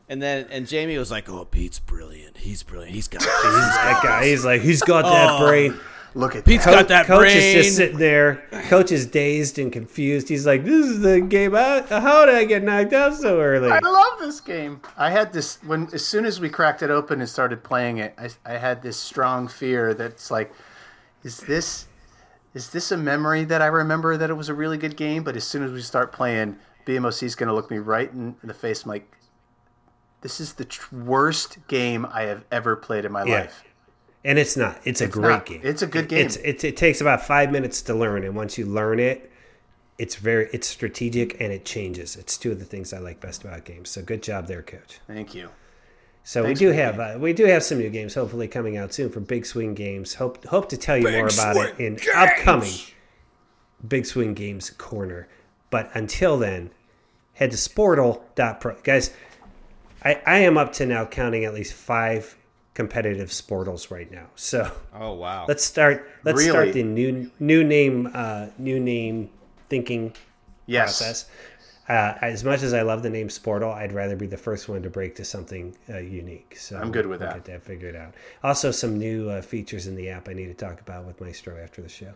And then and Jamie was like, oh, Pete's brilliant. He's brilliant. He's got. [laughs] that guy, he's like, he's got that oh. brain. Look at Pete's that. got that Coach brain. is just sitting there. Coach is dazed and confused. He's like, this is the game. I, how did I get knocked out so early? I love this game. I had this when as soon as we cracked it open and started playing it, I, I had this strong fear that's like, is this is this a memory that I remember that it was a really good game? But as soon as we start playing, BMOC is going to look me right in the face. I'm like, this is the tr- worst game I have ever played in my Yeah. life. And it's not. It's a great not. game. It's a good game. It's, it's, it takes about five minutes to learn, and once you learn it, it's very it's strategic and it changes. It's two of the things I like best about games. So good job there, coach. Thank you. So Thanks we do have uh, we do have some new games hopefully coming out soon for Big Swing Games. Hope hope to tell you more about it in upcoming Big Swing Games corner. But until then, head to Sportle.pro. Guys, I, I am up to now counting at least five competitive Sportles right now. So Oh wow. let's start let's Really? start the new new name uh, new name thinking Yes. process. Uh, as much as I love the name Sportle, I'd rather be the first one to break to something uh, unique. So I'm good with we'll that. Get that figured out. Also, some new uh, features in the app I need to talk about with Maestro after the show.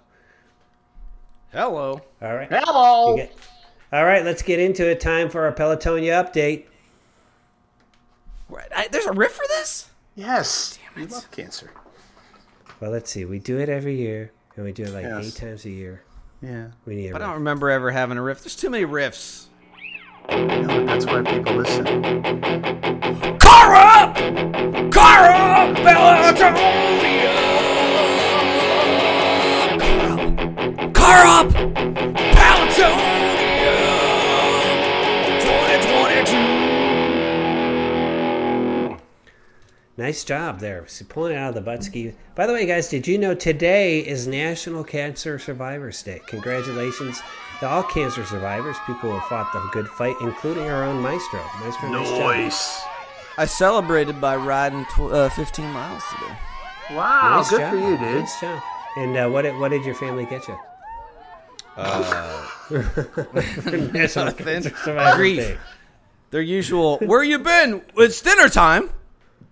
Hello. All right. Hello. Get... all right. let's get into it. Time for our Pelotonia update. Right, I, there's a riff for this. Yes. Damn We love cancer. Well, let's see. We do it every year, and we do it like Yes. eight times a year. Yeah. We need a I don't remember ever having a riff. There's too many riffs. No, but that's why people listen. Car up! Car up! Pelotonia! Car up! Pelotonia! Nice job there. So pulling it out of the butt ski. By the way, guys, did you know today is National Cancer Survivors Day? Congratulations to all cancer survivors, people who have fought the good fight, including our own Maestro. Maestro, nice job. Nice. I celebrated by riding tw- uh, 15 miles today. Wow. Nice good job. for you, dude. Nice job. And uh, what did, what did your family get you? Uh, [laughs] National [laughs] Cancer Survivors Grief. Day. Their usual, where you been? It's dinner time.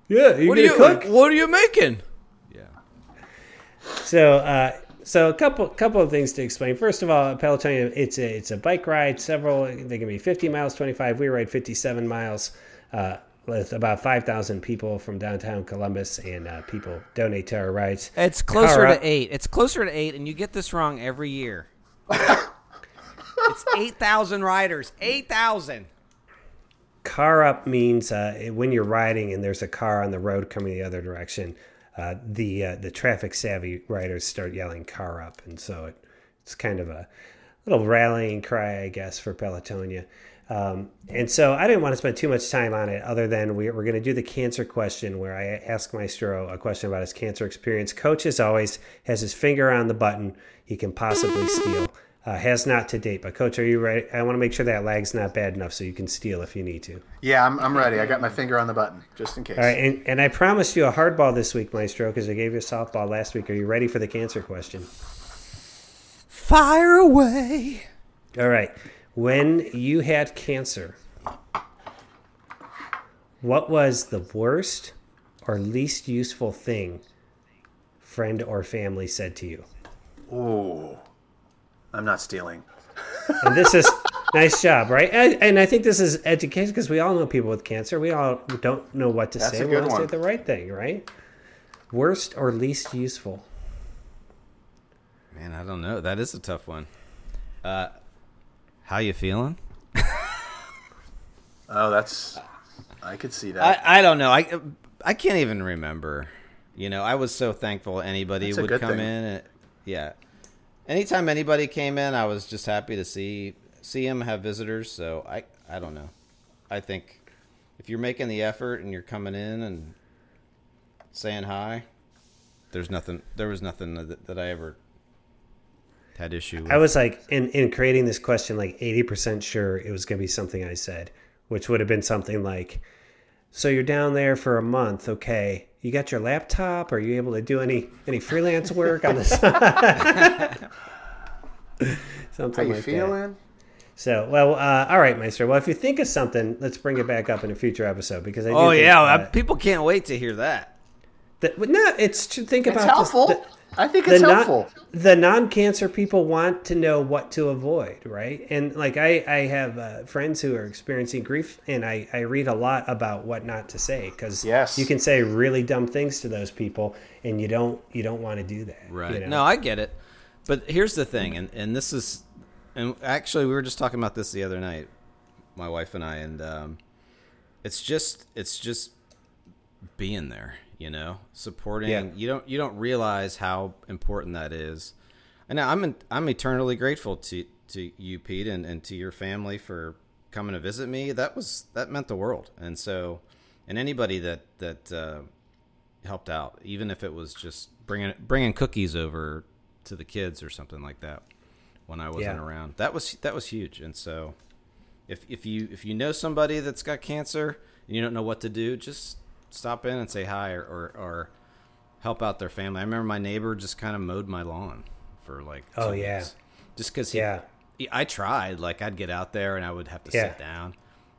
Yeah, you What are you cook? What are you making? Yeah. So, uh, so a couple couple of things to explain. First of all, Pelotonia, it's a it's a bike ride. Several they can be 50 miles, 25. We ride 57 miles. Uh, with about 5,000 people from downtown Columbus, and uh, people donate to our rides. It's closer Car to eight. It's closer to eight, and you get this wrong every year. [laughs] it's 8,000 riders. 8,000. Car up means uh, when you're riding and there's a car on the road coming the other direction, uh, the uh, the traffic savvy riders start yelling "car up," and so it, it's kind of a little rallying cry, I guess, for Pelotonia. Um, and so I didn't want to spend too much time on it, other than we, we're going to do the cancer question, where I ask Maestro a question about his cancer experience. Coach, as always, has his finger on the button he can possibly steal. Uh, has not to date, but Coach, are you ready? I want to make sure that lag's not bad enough so you can steal if you need to. Yeah, I'm, I'm ready. I got my finger on the button just in case. All right, and, and I promised you a hardball this week, Maestro, because I gave you a softball last week. Are you ready for the cancer question? Fire away. All right. When you had cancer, what was the worst or least useful thing friend or family said to you? Ooh. I'm not stealing. And this is [laughs] nice job, right? And, and I think this is education because we all know people with cancer. We all don't know what to That's say. a We good want to say the right thing, right? Worst or least useful? Man, I don't know. That is a tough one. Uh, how you feeling? [laughs] Oh, that's. I could see that. I, I don't know. I I can't even remember. You know, I was so thankful anybody That's would come thing. in. And, yeah, anytime anybody came in, I was just happy to see see him have visitors. So I I don't know. I think if you're making the effort and you're coming in and saying hi, there's nothing. There was nothing that, that I ever had issue with. I was like, in, in creating this question, like 80% sure it was going to be something I said, which would have been something like, So you're down there for a month. Okay. You got your laptop? Are you able to do any, any freelance work on the [laughs] side? How something you like that. feeling? So, well, uh, all right, Maestro. Well, if you think of something, let's bring it back up in a future episode because I do Oh think, yeah, uh, people can't wait to hear that. that, no, it's to think It's about this- It's helpful. the- I think the it's non- helpful. the non-cancer people want to know what to avoid right and like i i have uh, friends who are experiencing grief and i i read a lot about what not to say because Yes. you can say really dumb things to those people and you don't you don't want to do that Right. you know? No, I get it. But here's the thing, and, and this is, and actually, we were just talking about this the other night, my wife and I, and um, it's just, it's just being there, you know, supporting. Yeah. You don't, you don't realize how important that is. And I'm I'm eternally grateful to to you, Pete, and, and to your family for coming to visit me. That was that meant the world. And so, and anybody that that uh, helped out, even if it was just bringing bringing cookies over to the kids or something like that when I wasn't Yeah. around, that was that was huge. And so, if if you if you know somebody that's got cancer and you don't know what to do, just stop in and say hi or or, or help out their family. I remember my neighbor just kind of mowed my lawn for like Oh, yeah. weeks. just because Yeah. he, I tried like I'd get out there and I would have to Yeah. sit down,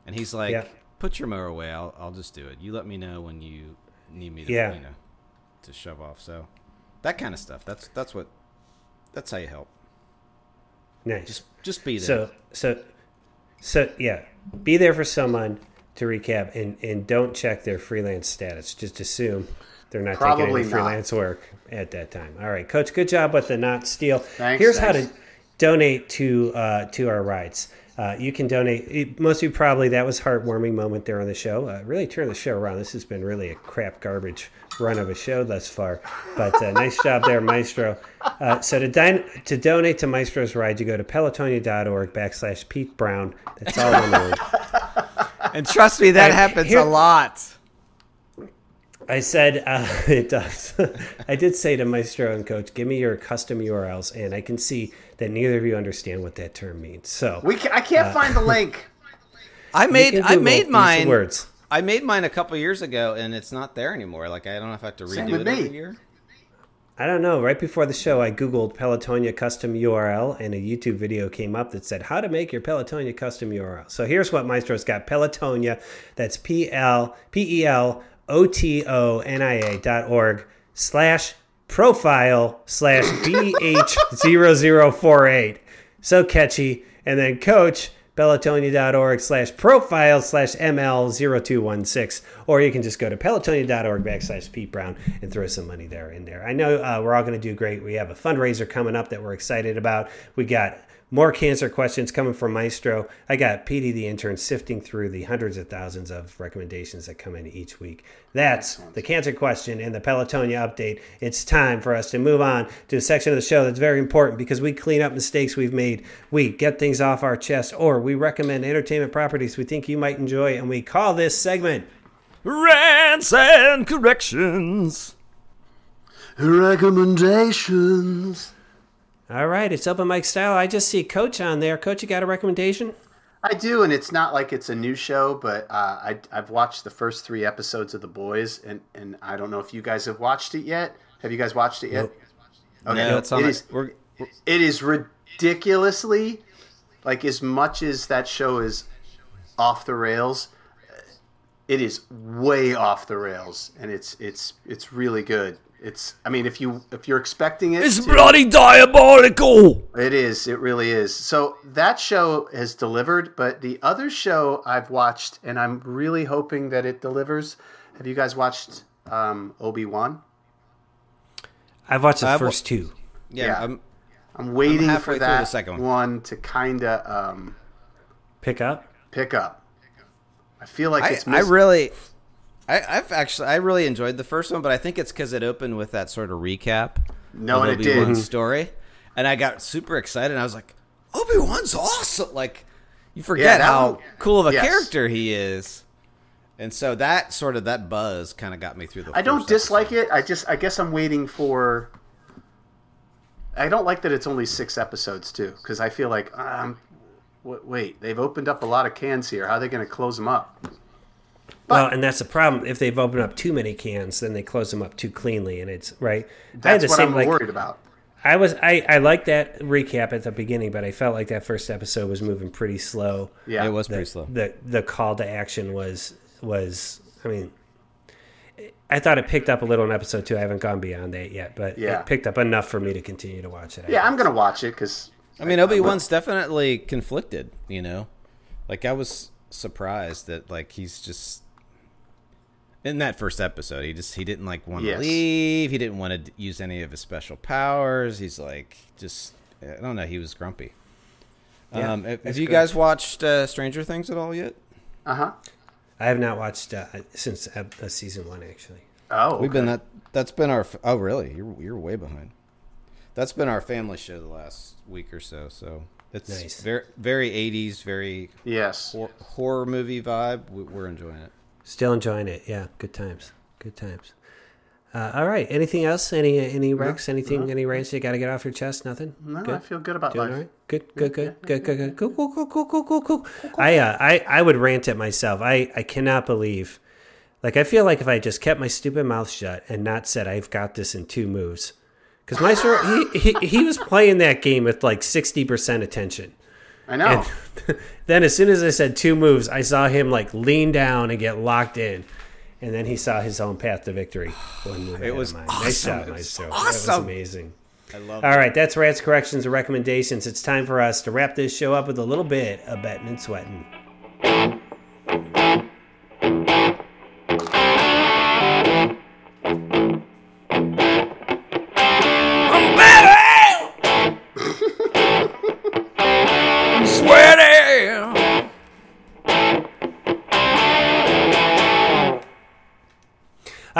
and he's like, Yeah. "Put your mower away. I'll I'll just do it. You let me know when you need me to Yeah. you know to shove off." So that kind of stuff. That's that's what that's how you help. Nice. Just just be there. So so so yeah, be there for someone to recap, and and don't check their freelance status. Just assume they're not Probably taking any not. freelance work at that time. All right, Coach. Good job with the not steal. Thanks, Here's how to donate to uh, to our rides. Uh, you can donate. Most of you probably that was heartwarming moment there on the show. Uh, really turned the show around. This has been really a crap garbage run of a show thus far, but uh, nice job there, Maestro. Uh, so to din- to donate to Maestro's ride, you go to pelotonia.org backslash Pete Brown. That's all one word. And trust me, that I- happens here- a lot. I said uh, [laughs] it does. I did say to Maestro and Coach, "Give me your custom URLs," and I can see that neither of you understand what that term means. So We ca- I can't find the link. [laughs] I made I made mine. words. I made mine a couple years ago, and it's not there anymore. Like I don't know if I have to Same redo with it every me. year. I don't know. Right before the show, I googled Pelotonia custom URL, and a YouTube video came up that said how to make your Pelotonia custom URL. So here's what Maestro's got: Pelotonia. That's P L P E L O T O N I A dot org slash profile slash BH0048. So catchy. And then coach pelotonia.org slash profile slash ML0216. Or you can just go to pelotonia.org backslash Pete Brown and throw some money there in there. I know uh, we're all going to do great. We have a fundraiser coming up that we're excited about. We got more cancer questions coming from Maestro. I got Petey the intern sifting through the hundreds of thousands of recommendations that come in each week. That's the cancer question and the Pelotonia update. It's time for us to move on to a section of the show that's very important because we clean up mistakes we've made. We get things off our chest, or we recommend entertainment properties we think you might enjoy, and we call this segment. Rants and corrections. Recommendations. All right, it's open mic style. I just see Coach on there. Coach, you got a recommendation? I do, and it's not like it's a new show, but uh, I, I've watched the first three episodes of The Boys, and, and I don't know if you guys have watched it yet. Have you guys watched it yet? Okay, No, it's on it it. is. We're, It is ridiculously, like as much as that show is off the rails, it is way off the rails, and it's it's it's really good. It's I mean if you if you're expecting it, It's to- bloody diabolical. it is. It really is. So that show has delivered, but the other show I've watched, and I'm really hoping that it delivers. Have you guys watched um, Obi Wan? I've watched the I've wa- first two. yeah, Yeah. I'm, I'm waiting halfway for that the second one. one to kind of um, Pick up. pick up. I feel like I, it's. I really, I, I've actually, I really enjoyed the first one, but I think it's because it opened with that sort of recap. No, of and it did. Obi-Wan's story, and I got super excited. And I was like, Obi Wan's awesome! Like, you forget that how one- cool of a yes. character he is. And so that sort of that buzz kind of got me through the. I don't dislike episode. it. I just. I guess I'm waiting for. I don't like that it's only six episodes too, because I feel like um, wait, they've opened up a lot of cans here. How are they going to close them up? Well, and that's the problem. If they've opened up too many cans, then they close them up too cleanly, and it's right. I had That's the what same I'm like worried about. I was I I liked that recap at the beginning, but I felt like that first episode was moving pretty slow. Yeah, It was the, pretty slow. The the call to action was was I mean. I thought it picked up a little in episode two. I haven't gone beyond that yet, but Yeah. it picked up enough for me to continue to watch it. Yeah, I'm going to watch it because I mean, Obi Wan's definitely conflicted. You know, like I was surprised that like he's just in that first episode. He just he didn't like want to Yes. leave. He didn't want to use any of his special powers. He's like just I don't know. He was grumpy. Yeah, um, have, have you good. guys watched uh, Stranger Things at all yet? uh huh. I have not watched uh, since uh, uh, season one actually. Oh, We've been that. That's been our. Oh, really? You're you're way behind. that's been our family show the last week or so. So it's Nice. very very 80s, very Yes. hor- horror movie vibe. We- We're enjoying it. Still enjoying it. Yeah, good times. Good times. Uh, all right. Anything else? Any any Rex? Anything? Any rants you got to get off your chest? Nothing. No, Good? I feel good about Doing life. all right? Good, good, good, good, good, good. Cool, cool, cool, cool, cool, cool, cool. I, uh, I, I would rant at myself. I, I cannot believe, like, I feel like if I just kept my stupid mouth shut and not said I've got this in two moves, because Maestro, he, he, he was playing that game with like sixty percent attention. I know. And [laughs] then as soon as I said two moves, I saw him like lean down and get locked in. And then he saw his own path to victory. [sighs] One move ahead was mine. Nice awesome. job, It was Maestro. That awesome. was amazing. I love All right, that's rants, corrections, and recommendations. It's time for us to wrap this show up with a little bit of betting and sweating.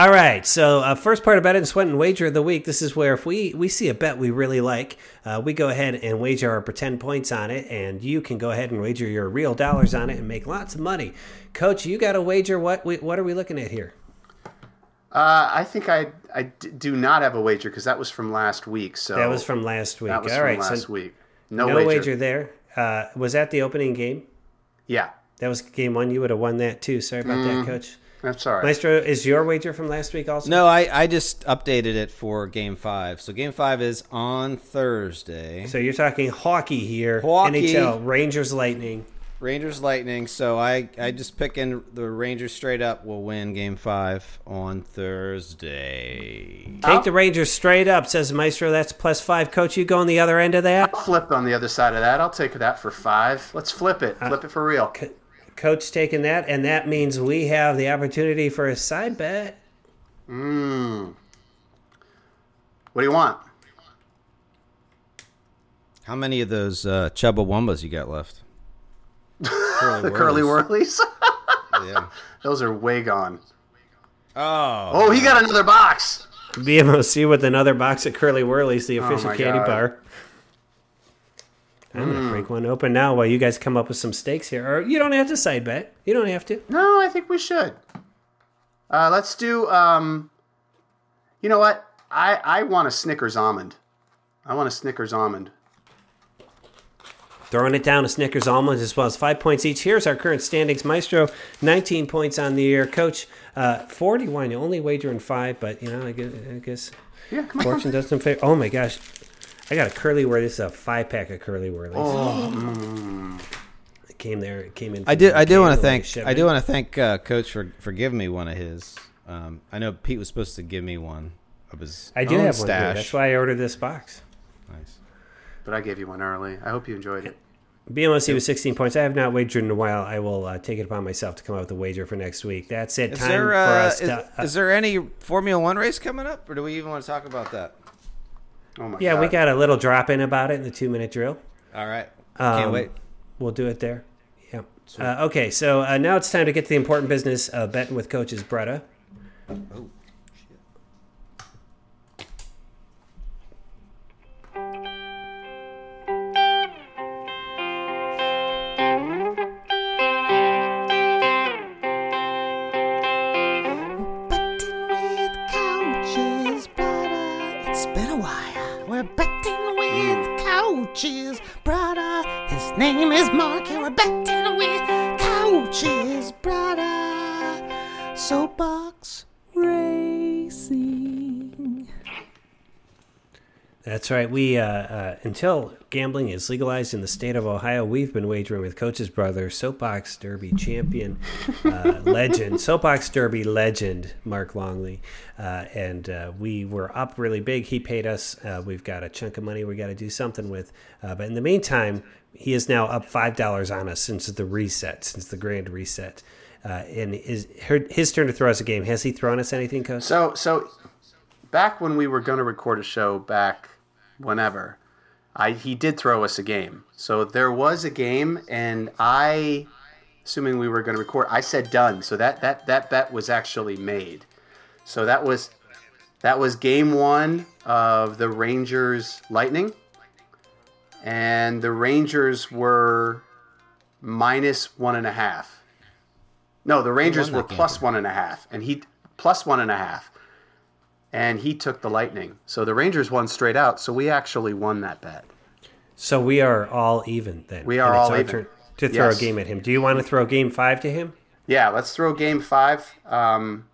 All right, so uh, first part of bet and sweat and wager of the week. This is where if we we see a bet we really like, uh, we go ahead and wager our pretend points on it, and you can go ahead and wager your real dollars on it and make lots of money. Coach, you got to wager. What we, what are we looking at here? Uh, I think I I do not have a wager because that was from last week. So That was from last week. that was All from right, last so week. No, no wager. wager there. Uh, was that the opening game? Yeah, That was game one. You would have won that too. Sorry about Mm. that, Coach. That's all right. Maestro, is your wager from last week also? No, I, I just updated it for game five. So game five is on Thursday. So you're talking hockey here. Hockey. NHL, Rangers, Lightning. Rangers Lightning. So I I just picking the Rangers straight up will win game five on Thursday. Take the Rangers straight up, says Maestro. That's plus five. Coach, you go on the other end of that. Flip on the other side of that. I'll take that for five. Let's flip Uh, it. Flip it for real. Coach taking that, and that means we have the opportunity for a side bet. Mmm. What do you want? How many of those uh, Chubba Wumbas you got left? Curly [laughs] The curly Whirlies. whirlies. [laughs] Yeah. Those are way gone. Oh. Oh, he got another box. BMOC with another box of Curly Whirlies, the official Oh candy God. bar. I'm gonna break one open now while you guys come up with some stakes here. Or you don't have to side bet. You don't have to. No, I think we should. Uh, let's do. Um, you know what? I I want a Snickers almond. I want a Snickers almond. Throwing it down a Snickers almond as well as five points each. Here's our current standings. Maestro, 19 points on the year. Coach, uh, 41. You only wager in five, but you know, I guess, I guess Yeah, come on. fortune doesn't favor. Oh my gosh, I got a curly whirly. This is a five pack of curly whirlies. Oh, It came there. It came in. I did. I do want to thank. I do want to thank uh, Coach for for giving me one of his. Um, I know Pete was supposed to give me one of his. I do own have one. Here. stash. That's why I ordered this box. Nice. but I gave you one early. I hope you enjoyed it. BMOC was 16 points. I have not wagered in a while. I will uh, take it upon myself to come up with a wager for next week. That's it. Is Time there for uh, us is, to. uh, is there any Formula One race coming up, or do we even want to talk about that? Oh my yeah, god. we got a little drop in about it in the two minute drill. All right. Can't Um, wait. We'll do it there. Yeah. Uh, okay, so uh, now it's time to get to the important business of betting with coaches Bretta. Oh, right. We uh, uh, until gambling is legalized in the state of Ohio, we've been wagering with Coach's brother, Soapbox Derby champion, uh, [laughs] legend, Soapbox Derby legend, Mark Longley, uh, and uh, we were up really big. He paid us. Uh, we've got a chunk of money we got to do something with. Uh, but in the meantime, he is now up five dollars on us since the reset, since the grand reset. Uh, and is her, his turn to throw us a game. Has he thrown us anything, Coach? So so back when we were going to record a show back whenever, I he did throw us a game. So there was a game, and I, assuming we were going to record, I said done. So that that that bet was actually made. So that was That was game one of the Rangers Lightning. And the Rangers were minus one and a half. No, the Rangers were plus one and a half, and he plus one and a half. And he took the Lightning. So the Rangers won straight out. So we actually won that bet. So we are all even then. We are And all even. to throw Yes. a game at him. Do you want to throw game five to him? Yeah, let's throw game five. Um,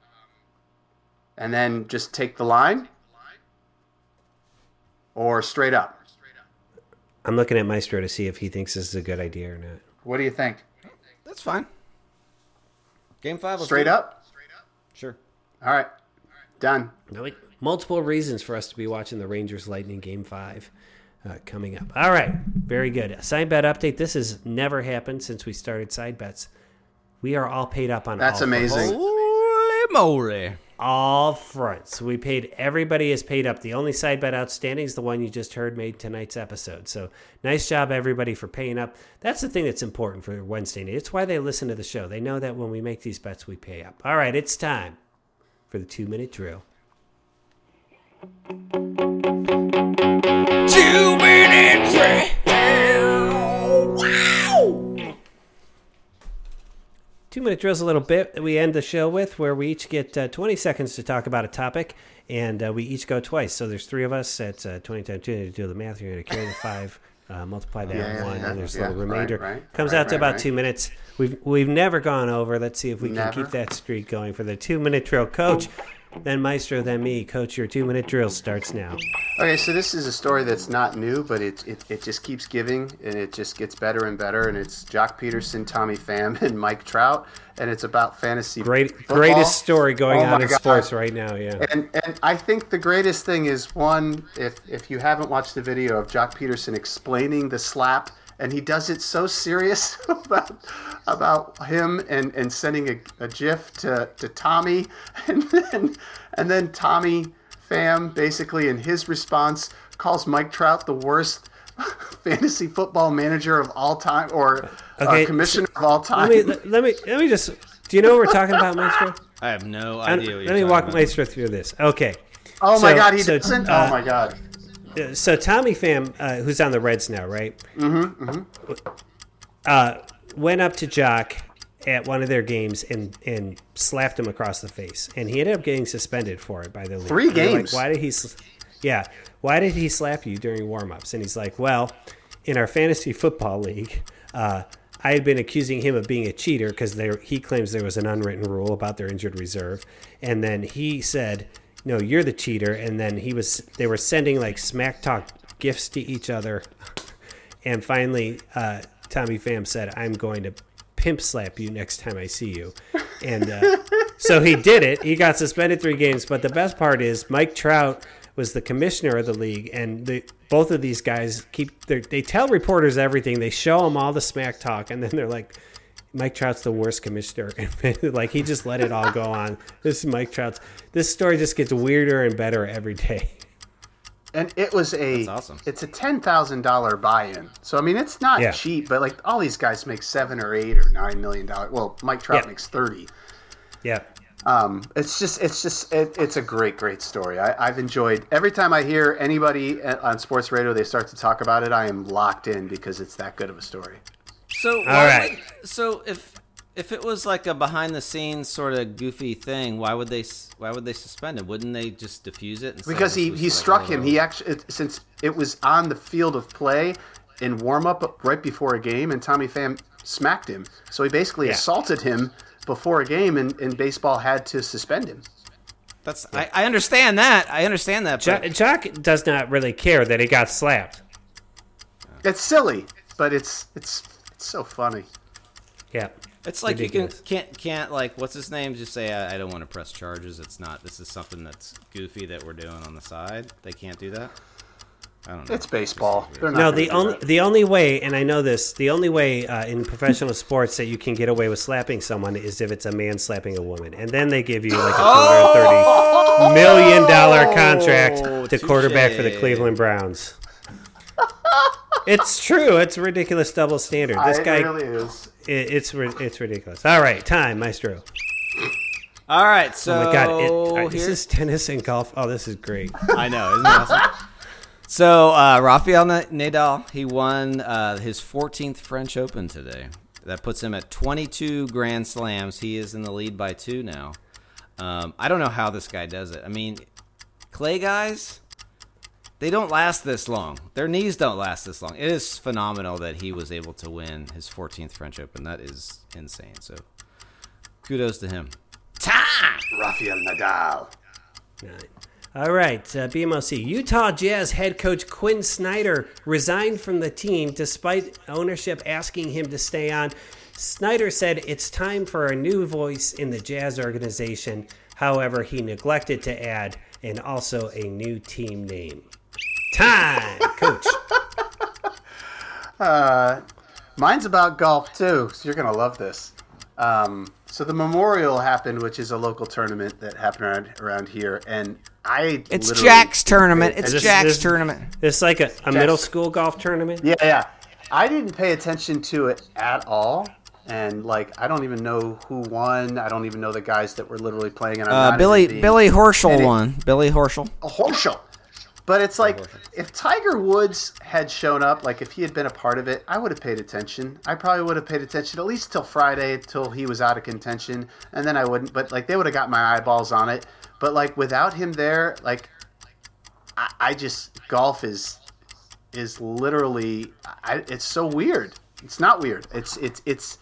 and then just take the line. Or straight up. I'm looking at Maestro to see if he thinks this is a good idea or not. What do you think? That's fine. Game five. let's Straight up? Sure. All right. Done. No, wait. Multiple reasons for us to be watching the Rangers Lightning game five uh, coming up. All right. Very good. A side bet update. This has never happened since we started side bets. We are all paid up on That's all fronts. amazing. Holy moly! all fronts. We paid everybody is paid up. The only side bet outstanding is the one you just heard made tonight's episode. So nice job everybody for paying up. That's the thing that's important for Wednesday night. It's why they listen to the show. They know that when we make these bets, we pay up. All right, it's time for the two minute drill. Two minutes. Two minute drill's a little bit that we end the show with, where we each get uh, 20 seconds to talk about a topic, and uh, we each go twice. So there's three of us. That's uh, 20 times 2 to do the math. You're going to carry the five, uh, multiply that Yeah, one, yeah, and there's a yeah, little remainder. right, Comes right, out to right, about right. two minutes. We've we've never gone over. Let's see if we can keep that streak going for the two minute drill. Coach, then Maestro, then me. Coach, your two minute drill starts now. Okay, so this is a story that's not new, but it, it, it just keeps giving and it just gets better and better. And it's Joc Pederson, Tommy Pham, [laughs] and Mike Trout. And it's about fantasy Great, football. greatest story going Oh on in God. sports right now. Yeah. And and I think the greatest thing is one if if you haven't watched the video of Joc Pederson explaining the slap and he does it so serious [laughs] about about him and and sending a, a gif to to Tommy [laughs] and then and then Tommy Pham basically in his response calls Mike Trout the worst [laughs] fantasy football manager of all time or Okay, uh, commissioner of all time. Let me let, let me let me just. Do you know what we're talking about, Maestro? I have no I'm- idea. What let me walk talking about. Maestro through this. Okay. oh my god, he so, doesn't. uh, oh my god. Uh, So Tommy Pham, uh, who's on the Reds now, right? Mm-hmm. Uh, went up to Joc at one of their games and and slapped him across the face, and he ended up getting suspended for it by the league. Three they're like, games? why did he? Yeah. Why did he slap you during warmups? And he's like, well, in our fantasy football league. Uh, I had been accusing him of being a cheater because he claims there was an unwritten rule about their injured reserve, and then he said, "No, you're the cheater." And then he was they were sending like smack talk gifts to each other, and finally, uh, Tommy Pham said, "I'm going to pimp slap you next time I see you," and uh, [laughs] so he did it. He got suspended three games. But the best part is Mike Trout was the commissioner of the league, and the, both of these guys keep they tell reporters everything. They show them all the smack talk, and then they're like. Mike Trout's the worst commissioner. [laughs] like he just let it all go on. This is Mike Trout's. This story just gets weirder and better every day. And it was a That's awesome. it's a ten thousand dollar buy-in. So I mean, it's not Yeah. cheap, but like all these guys make seven or eight or nine million dollars. Well, Mike Trout Yeah. makes thirty. Yeah. Um, it's just it's just it, it's a great great story. I, I've enjoyed every time I hear anybody at- on sports radio they start to talk about it. I am locked in because it's that good of a story. So, why right. would- so if if it was like a behind the scenes sort of goofy thing, why would they why would they suspend him? Wouldn't they just diffuse it? and because he, he like struck him. little- He actually it, since it was on the field of play in warm up right before a game, and Tommy Pham smacked him. So he basically Yeah. assaulted him before a game, and, and baseball had to suspend him. That's I, I understand that. I understand that. Jo- But Joc does not really care that he got slapped. It's silly, but it's it's it's so funny. Yeah. it's like ridiculous. you can can't can't like what's his name? Just say I, I don't want to press charges. It's not. This is something that's goofy that we're doing on the side. They can't do that. I don't know. It's baseball. They're not No, the only that. the only way, and I know this, the only way uh, in professional sports that you can get away with slapping someone is if it's a man slapping a woman, and then they give you like a two hundred thirty million dollar contract to quarterback for the. Cleveland Browns. It's true. It's a ridiculous double standard. This it guy, really is. it, it's it's ridiculous. All right, time, Maestro. All right, so Oh my god! It, all right, this is tennis and golf. Oh, this is great. [laughs] I know, isn't it awesome? So uh, Rafael Nadal he won uh, his 14th French Open today. That puts him at 22 Grand Slams. He is in the lead by two now. Um, I don't know how this guy does it. I mean, clay guys, they don't last this long. Their knees don't last this long. It is phenomenal that he was able to win his 14th French Open. That is insane. So kudos to him. Time. Rafael Nadal. Nine. All right, uh, BMOC. Utah Jazz head coach Quin Snyder resigned from the team despite ownership asking him to stay on. Snyder said it's time for a new voice in the Jazz organization. However, he neglected to add and also a new team name. Time, coach. [laughs] Mine's about golf too, so you're gonna love this. Um, so the Memorial happened, which is a local tournament that happened around, around here, and I It's Jack's tournament. It's This- Jack's this- tournament. It's like a, a middle school golf tournament. Yeah, yeah. I didn't pay attention to it at all, and like I don't even know who won. I don't even know the guys that were literally playing. And I'm Uh, not Billy even Billy Horschel and it- won. Billy Horschel. a Horschel. But it's like if Tiger Woods had shown up, like if he had been a part of it, I would have paid attention. I probably would have paid attention at least till Friday, till he was out of contention, and then I wouldn't. But like they would have got my eyeballs on it. But like without him there, like I, I just golf is is literally I, it's so weird. It's not weird. It's it's it's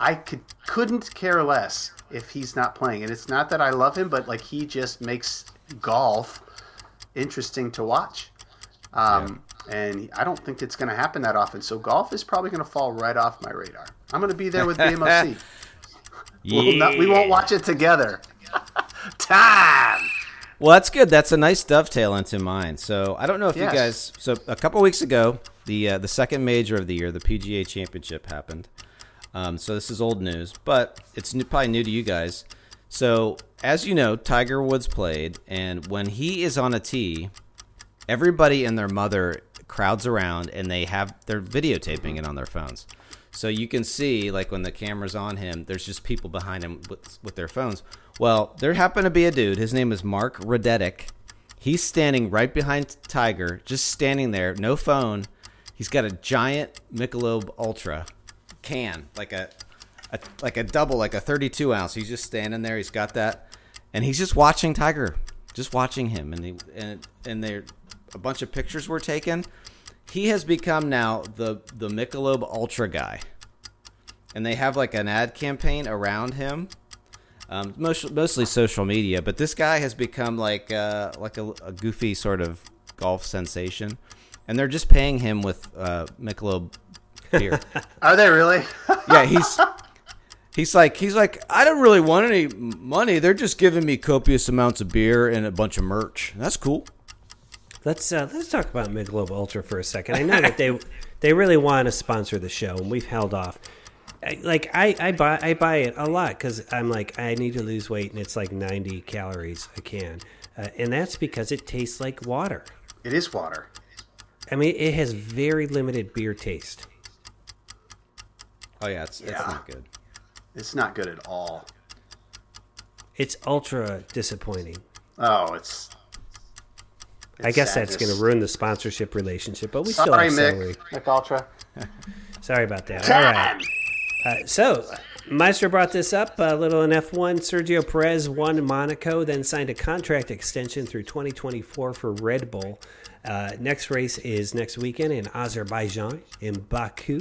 I could couldn't care less if he's not playing. And it's not that I love him, but like he just makes golf interesting to watch. Um, And I don't think it's going to happen that often. So golf is probably going to fall right off my radar. I'm going to be there with [laughs] BMOC. [laughs] we'll not, we won't watch it together. [laughs] Time. Well, that's good. That's a nice dovetail into mine. So I don't know if Yes. you guys. So a couple weeks ago, the uh, the second major of the year, the PGA Championship, happened. Um, so this is old news, but it's new, probably new to you guys. So as you know, Tiger Woods played, and when he is on a tee, everybody and their mother crowds around, and they have they're videotaping it on their phones. So you can see, like when the camera's on him, there's just people behind him with, with their phones. Well, there happened to be a dude. His name is Mark Radetic. He's standing right behind Tiger, just standing there, no phone. He's got a giant Michelob Ultra can, like a, a like a double, like a 32 ounce. He's just standing there. He's got that, and he's just watching Tiger, just watching him. And he, and and there, a bunch of pictures were taken. He has become now the the Michelob Ultra guy, and they have like an ad campaign around him um, most, mostly social media. But this guy has become like uh, like a, a goofy sort of golf sensation, and they're just paying him with uh, Michelob beer. [laughs] Are they really? yeah, he's [laughs] he's like he's like I don't really want any money. They're just giving me copious amounts of beer and a bunch of merch. That's cool. Let's uh, let's talk about Michelob Ultra for a second. I know that they [laughs] they really want to sponsor the show, and we've held off. I, like I, I buy I buy it a lot because I'm like I need to lose weight, and it's like 90 calories a can, uh, and that's because it tastes like water. it is water. I mean, it has very limited beer taste. Oh yeah, it's, it's not good. It's not good at all. It's ultra disappointing. Oh, it's. I it's guess that's going to ruin the sponsorship relationship, but we still have celery. Mick. Mick Ultra. Sorry about that. All right. Uh, so, Meister brought this up a little in F1. Sergio Perez won Monaco, then signed a contract extension through 2024 for Red Bull. Uh, next race is next weekend in Azerbaijan, in Baku.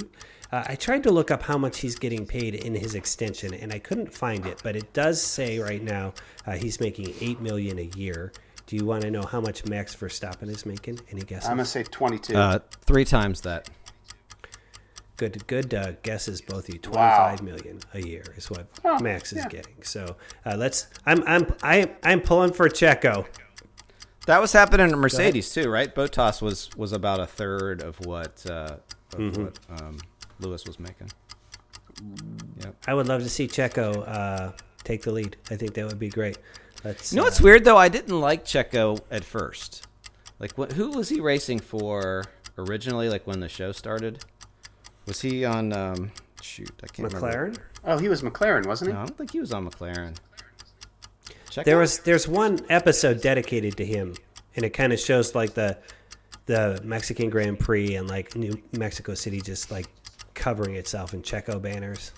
Uh, I tried to look up how much he's getting paid in his extension, and I couldn't find it, but it does say right now uh, he's making eight million a year. Do you want to know how much Max Verstappen is making? Any guesses? I'm gonna say 22. Uh, three times that. Good, good uh, guesses, both of you. Wow. Twenty-five million a year is what Oh, Max is yeah. getting. So uh, let's. I'm, I'm, I'm, I'm pulling for Checo. That was happening in Mercedes too, right? Bottas was was about a third of what uh, of Mm-hmm. what um, Lewis was making. Yep. I would love to see Checo uh, take the lead. I think that would be great. Let's. You know what's uh, weird though? I didn't like Checo at first. Like, what, who was he racing for originally? Like when the show started, was he on? Um, shoot, I can't remember. McLaren? oh, he was McLaren, wasn't he? No, I don't think he was on McLaren. Check There was there's one episode dedicated to him, and it kind of shows like the the Mexican Grand Prix and like New Mexico City just like covering itself in Checo banners.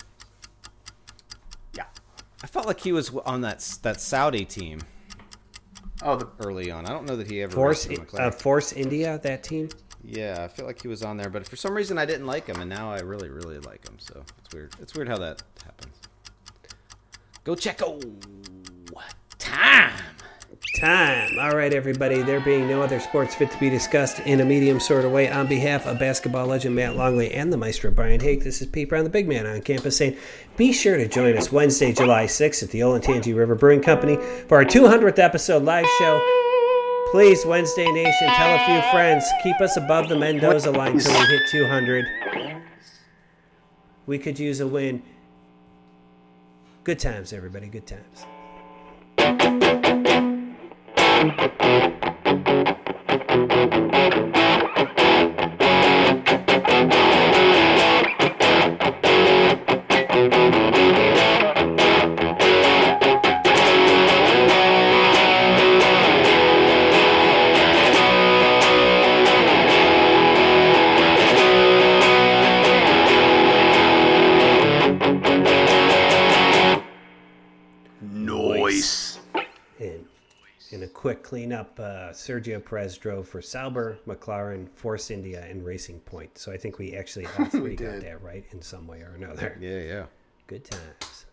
Yeah. I felt like he was on that that Sauber team Oh, the early on. I don't know that he ever Force raced uh, Force India that team. Yeah, I feel like he was on there, but for some reason I didn't like him, and now I really, really like him. So it's weird. It's weird how that happens. Go Checo! What time. Time. All right, everybody. There being no other sports fit to be discussed in a medium sort of way, on behalf of basketball legend Matt Longley and the maestro Brian Hake, this is Pete Brown, the big man on campus, saying be sure to join us Wednesday, July 6th at the Olentangy River Brewing Company for our 200th episode live show. Please, Wednesday Nation, tell a few friends. Keep us above the Mendoza line till we hit 200. We could use a win. Good times, everybody. Good times. Thank you. Sergio Perez drove for Sauber, McLaren, Force India, and Racing Point. So I think we actually [laughs] all three got that right in some way or another. Yeah, yeah. Good times.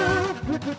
[laughs]